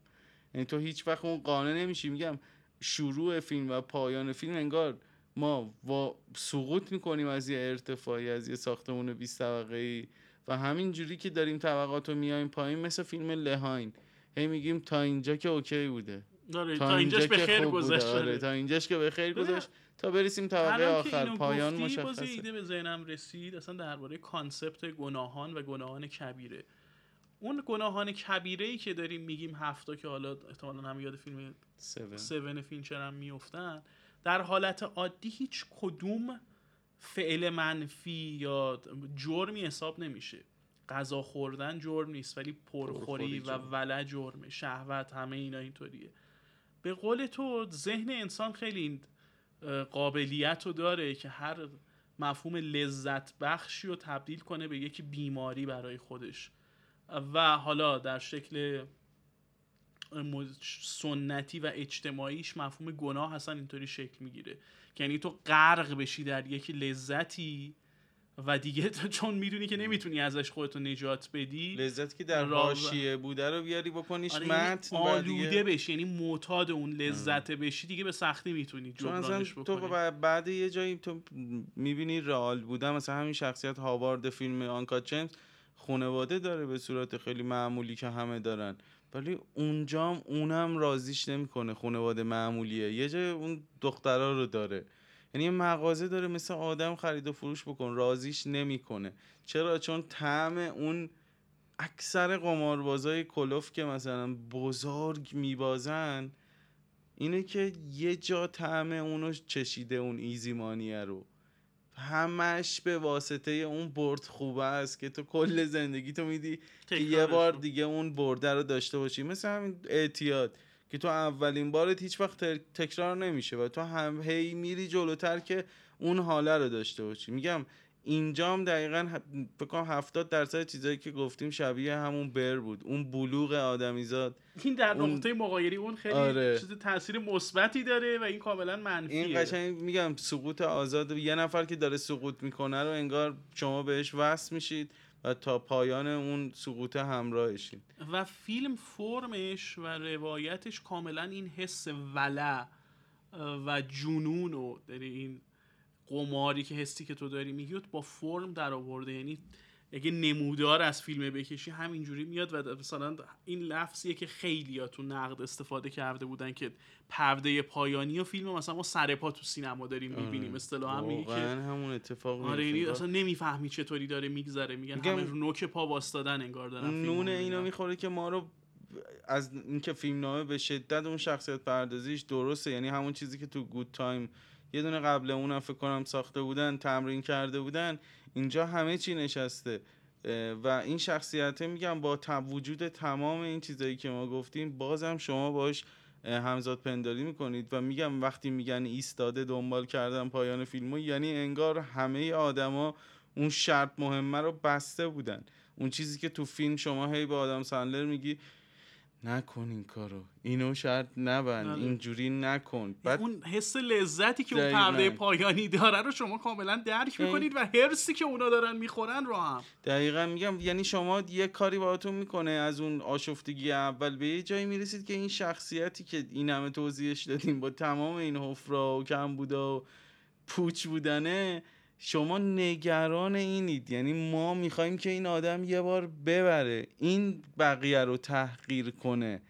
یعنی تو هیچ وقت اون قانع نمیشی. میگم شروع فیلم و پایان فیلم انگار ما وا سقوط می‌کنیم از یه ارتفاعی از یه ساختمون 20 طبقه ای و همین جوری که داریم طبقات رو میایم پایین مثل فیلم La Haine هی میگیم تا اینجا که اوکی بوده آره تا اینجاش به خیر. گذشت آره. تا اینجاش که به خیر گذشت تا برسیم طبقه آخر پایان گفتی، باز مشخصه ایده به ذهنم رسید اصلا درباره concept گناهان و گناهان کبیره اون گناهان کبیره ای که داریم میگیم هفتا که حالا احتمالا هم یاد فیلم. Seven فینچر هم میفتن در حالت عادی هیچ کدوم فعل منفی یا جرمی حساب نمیشه. غذا خوردن جرم نیست ولی پرخوری و. ولع جرمه. شهوت همه اینا اینطوریه. به قول تو ذهن انسان خیلی این قابلیت رو داره که هر مفهوم لذت بخشی رو تبدیل کنه به یک بیماری برای خودش. و حالا در شکل سنتی و اجتماعیش مفهوم گناه اصلا اینطوری شکل می‌گیره. یعنی تو غرق بشی در یک لذتی و دیگه تو چون می‌دونی که نمی‌تونی ازش خودتو نجات بدی لذتی که در را- حاشیه بوده رو بیاری بکنیش آره یعنی متن آلوده دیگه بشی یعنی معتاد اون لذت بشی دیگه به سختی می‌تونی جبرانش تو بکنی. ب- بعد یه جایی تو می‌بینی رئال بودن مثلا همین شخصیت هاوارد فیلم آنکا جیمز خانواده داره به صورت خیلی معمولی که همه دارن. ولی اونجام اونم راضیش نمی‌کنه خانواده معمولیه. یه جای اون دخترا رو داره. یعنی یه مغازه داره مثل آدم خرید و فروش بکن. راضیش نمی‌کنه. چرا؟ چون طعم اون اکثر قماربازای کلوف که مثلا بزرگ میبازن اینه که یه جا طعم اونو چشیده اون ایزیمانیه رو. همش به واسطه اون برد خوبه است که تو کل زندگی تو میدی که یه بار دیگه اون برده رو داشته باشی. مثل همین اعتیاد که تو اولین بارت هیچ وقت تکرار نمیشه و تو هم هی میری جلوتر که اون حاله رو داشته باشی. میگم اینجا هم دقیقا فکر هفتاد درصد چیزایی که گفتیم شبیه همون بر بود. اون بلوغ آدمیزاد. این در نقطه مقایری اون خیلی آره. چیز تاثیر مثبتی داره و این کاملا منفیه. این قشنگ میگم سقوط آزاد یه نفر که داره سقوط می‌کنه رو انگار شما بهش وصل میشید و تا پایان اون سقوط همراهشین و فیلم فرمش و روایتش کاملا این حس ولع و جنون و این قماری که حسی که تو داری میگی با فرم در آورده. یعنی اگه نمودار از فیلم بکشی همینجوری میاد و مثلا این لفظیه که خیلی تو نقد استفاده کرده بودن که پرده پایانی و فیلم مثلا ما سر پا تو سینما داریم آره. می‌بینیم. اصطلاحا میگه که همون اتفاق آره یعنی اصلا نمی‌فهمی چطوری داره میگذره. میگن همه رو نوک پا واستادن انگار دارن نون اینو می‌خوره که ما رو از اینکه فیلم نامه به شدت اون شخصیت پردازیش درسته. یعنی همون چیزی که تو گود تایم یه دونه قبل اونم فکر کنم ساخته بودن تمرین کرده بودن اینجا همه چی نشسته. و این شخصیت میگم با وجود تمام این چیزایی که ما گفتیم بازم شما باش همزاد پنداری می‌کنید و میگم وقتی میگن ایستاده دنبال کردن پایان فیلمو یعنی انگار همه آدما اون شرط مهمه رو بسته بودن. اون چیزی که تو فیلم شما هی به آدم سندلر میگی نکن این کارو. اینو شرط نبند. بله. اینجوری نکن. بعد اون حس لذتی که اون پرده پایانی داره رو شما کاملا درک می‌کنید و هرسی که اونا دارن می‌خورن رو هم. دقیقا میگم یعنی شما یه کاری باهاتون می‌کنه از اون آشفتگی اول به یه جایی می‌رسید که این شخصیتی که این همه توضیحش دادیم با تمام این حفرا و کم بودا و پوچ بودنه شما نگران اینید. یعنی ما می‌خوایم که این آدم یه بار ببره این بقیه رو تحقیر کنه.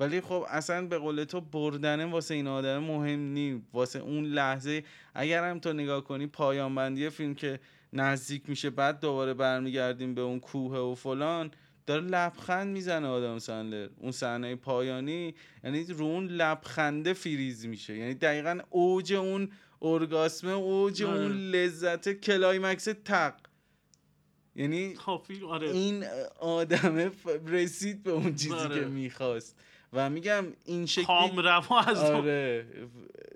ولی خب اصلا به قول تو بردنه واسه این آدم مهم نی واسه اون لحظه. اگر هم تو نگاه کنی پایان بندی فیلم که نزدیک میشه بعد دوباره برمیگردیم به اون کوه و فلان داره لبخند می‌زنه آدم سندلر. اون صحنه پایانی یعنی رو اون لبخنده فریز میشه. یعنی دقیقا اوج اون ارگاسم اوج اون آره. لذت climax تق. یعنی خب، آره. این آدم رسید به اون چیزی آره. که می‌خواست. و میگم این شکلی کام از آره.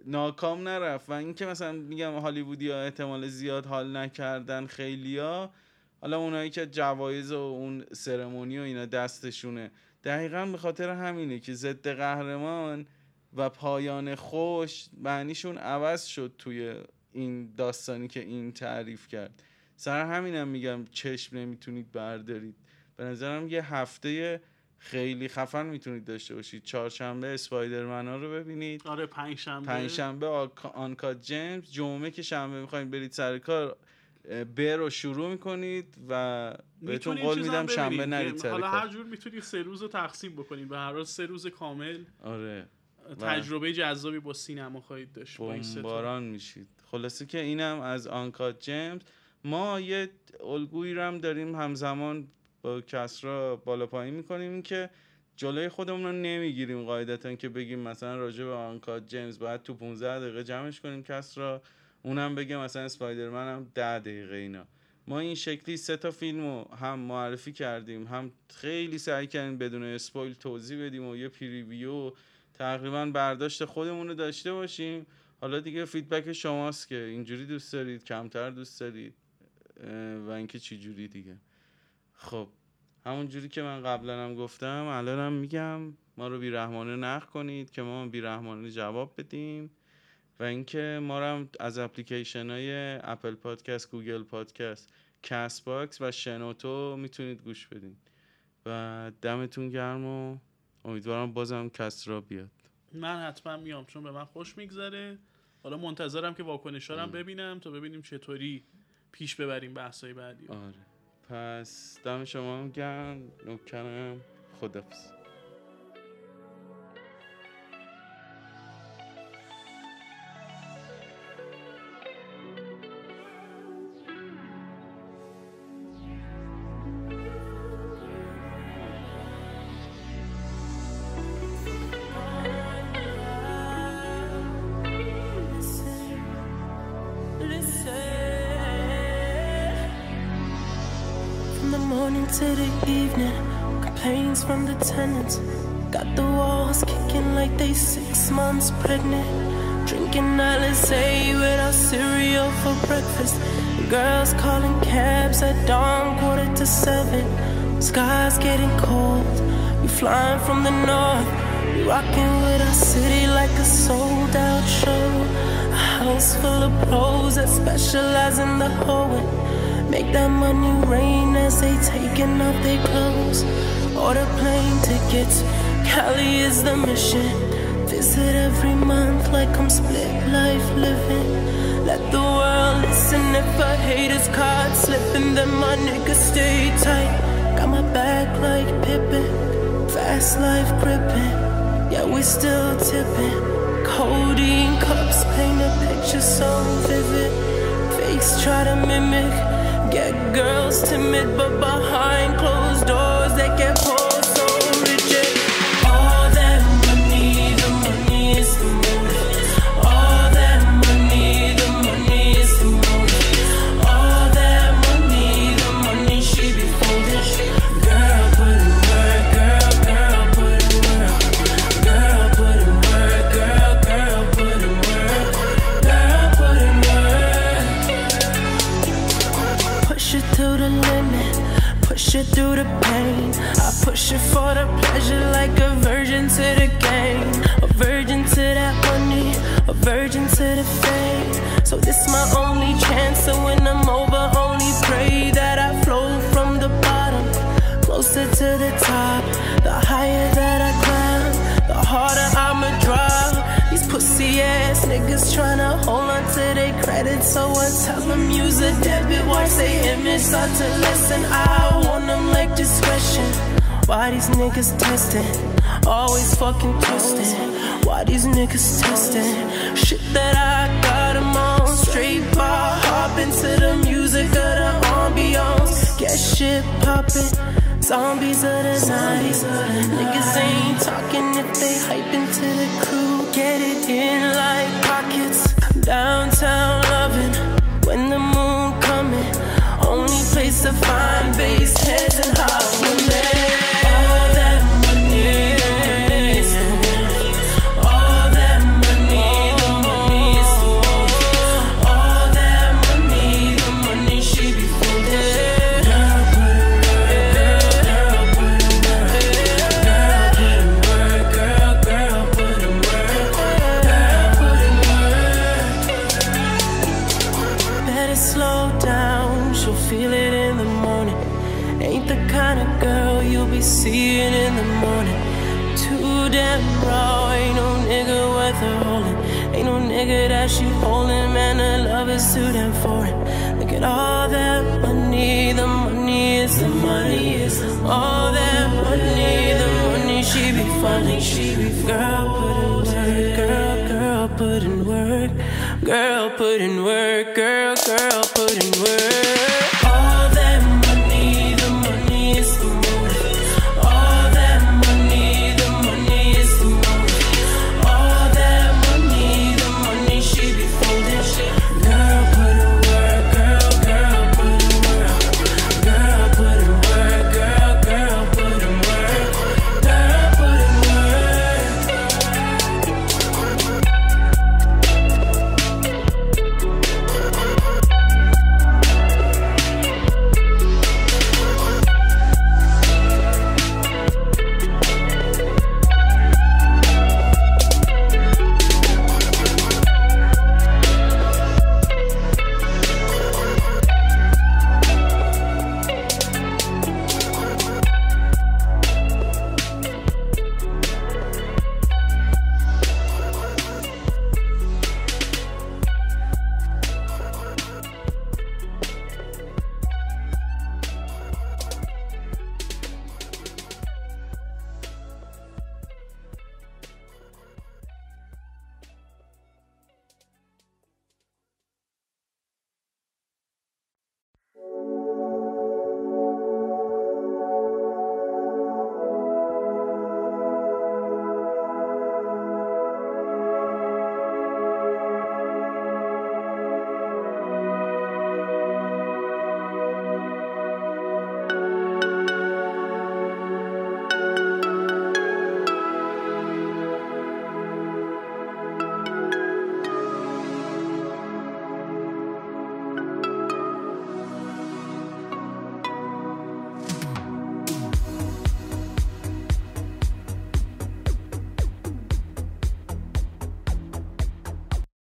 ناکام نرفت. و اینکه مثلا میگم هالیوودی ها احتمال زیاد حال نکردن خیلیا حالا اونایی که جوایز و اون ceremony و اینا دستشونه دقیقا به خاطر همینه که ضد قهرمان و پایان خوش معنیشون عوض شد توی این داستانی که این تعریف کرد. سر همینم میگم چشم نمی‌تونید بردارید. به نظرم یه هفته خیلی خفن می‌تونید داشته باشید. چهارشنبه اسپایدرمن ها رو ببینید. آره پنجشنبه. پنجشنبه آنکا جیمز. جمعه که شنبه می‌خواین برید سر کار بر رو شروع می‌کنید و بهتون قول میدم شنبه نرید سر حالا هر جور می‌تونید سه روز رو تقسیم بکنید به هر روز سه روز کامل آره. تجربه جذابی با سینما خواهید داشت باران میشید. خلاصه که اینم از آنکا جیمز. ما یه الگویی هم داریم همزمان با کسرا بالا پایین می‌کنیم که جلوی خودمون رو نمی‌گیریم قاعدتا که بگیم مثلا راجع به آنکا جیمز باید تو 15 دقیقه جمعش کنیم کسرا. اونم بگه مثلا Spider-Man هم 10 دقیقه اینا. ما این شکلی سه تا فیلم رو هم معرفی کردیم هم خیلی سعی کردیم بدون spoil توضیح بدیم و یه preview تقریبا برداشت خودمون رو داشته باشیم. حالا دیگه feedback شماست که اینجوری دوست دارید کمتر دوست دارید و اینکه چی جوری دیگه. خب همون جوری که من قبلا هم گفتم الانم میگم ما رو بیرحمانه نقد کنید که ما بیرحمانه جواب بدیم. و اینکه ما رو از اپلیکیشن های Apple Podcast Google Podcast Castbox و شنوتو می‌تونید گوش بدین. و دمتون گرم و امیدوارم بازم کسرا بیاد. من حتما میام چون به من خوش میگذره. حالا منتظرم که واکنش هم ببینم تا ببینیم چطوری پیش ببریم بحثای بعدی آره. پس دم شما هم گرم. نوکرم. خدافظ from the tenants. Got the walls kicking like they six months pregnant. Drinking Alizé without cereal for breakfast. Girls calling cabs at dawn, quarter to seven. Sky's getting cold. We flying from the north. We rocking with our city like a sold out show. A house full of pros that specialize in the hoeing. Make that money rain as they taking off their clothes. Order plane tickets. Cali is the mission. Visit every month like I'm split life living. Let the world listen if a hater's caught slipping, then my niggas stay tight. Got my back like Pippin, fast life gripping. Yeah, we still tipping. Codeine cups paint a picture so vivid. Fakes try to mimic, get girls timid, but behind closed doors they get pulled push it for the pleasure like a virgin to the game. A virgin to that money, a virgin to the fame. So this my only chance, so when I'm over, only pray that I flow from the bottom closer to the top. The higher that I climb, the harder I'ma drop. These pussy ass niggas tryna hold on to their credit, so I tell them use a debit. Watch they image start to listen. I want them like discretion. Why these niggas testing? Always fucking twisting. Why these niggas testing? Shit that I got got 'em on. Straight bar hopping to the music of the ambiance. Get shit poppin'. Zombies of the night. Niggas ain't talking if they hyping to the crew. Get it in like pockets. Downtown loving when the moon coming. Only place to find base heads and hot women. she refers.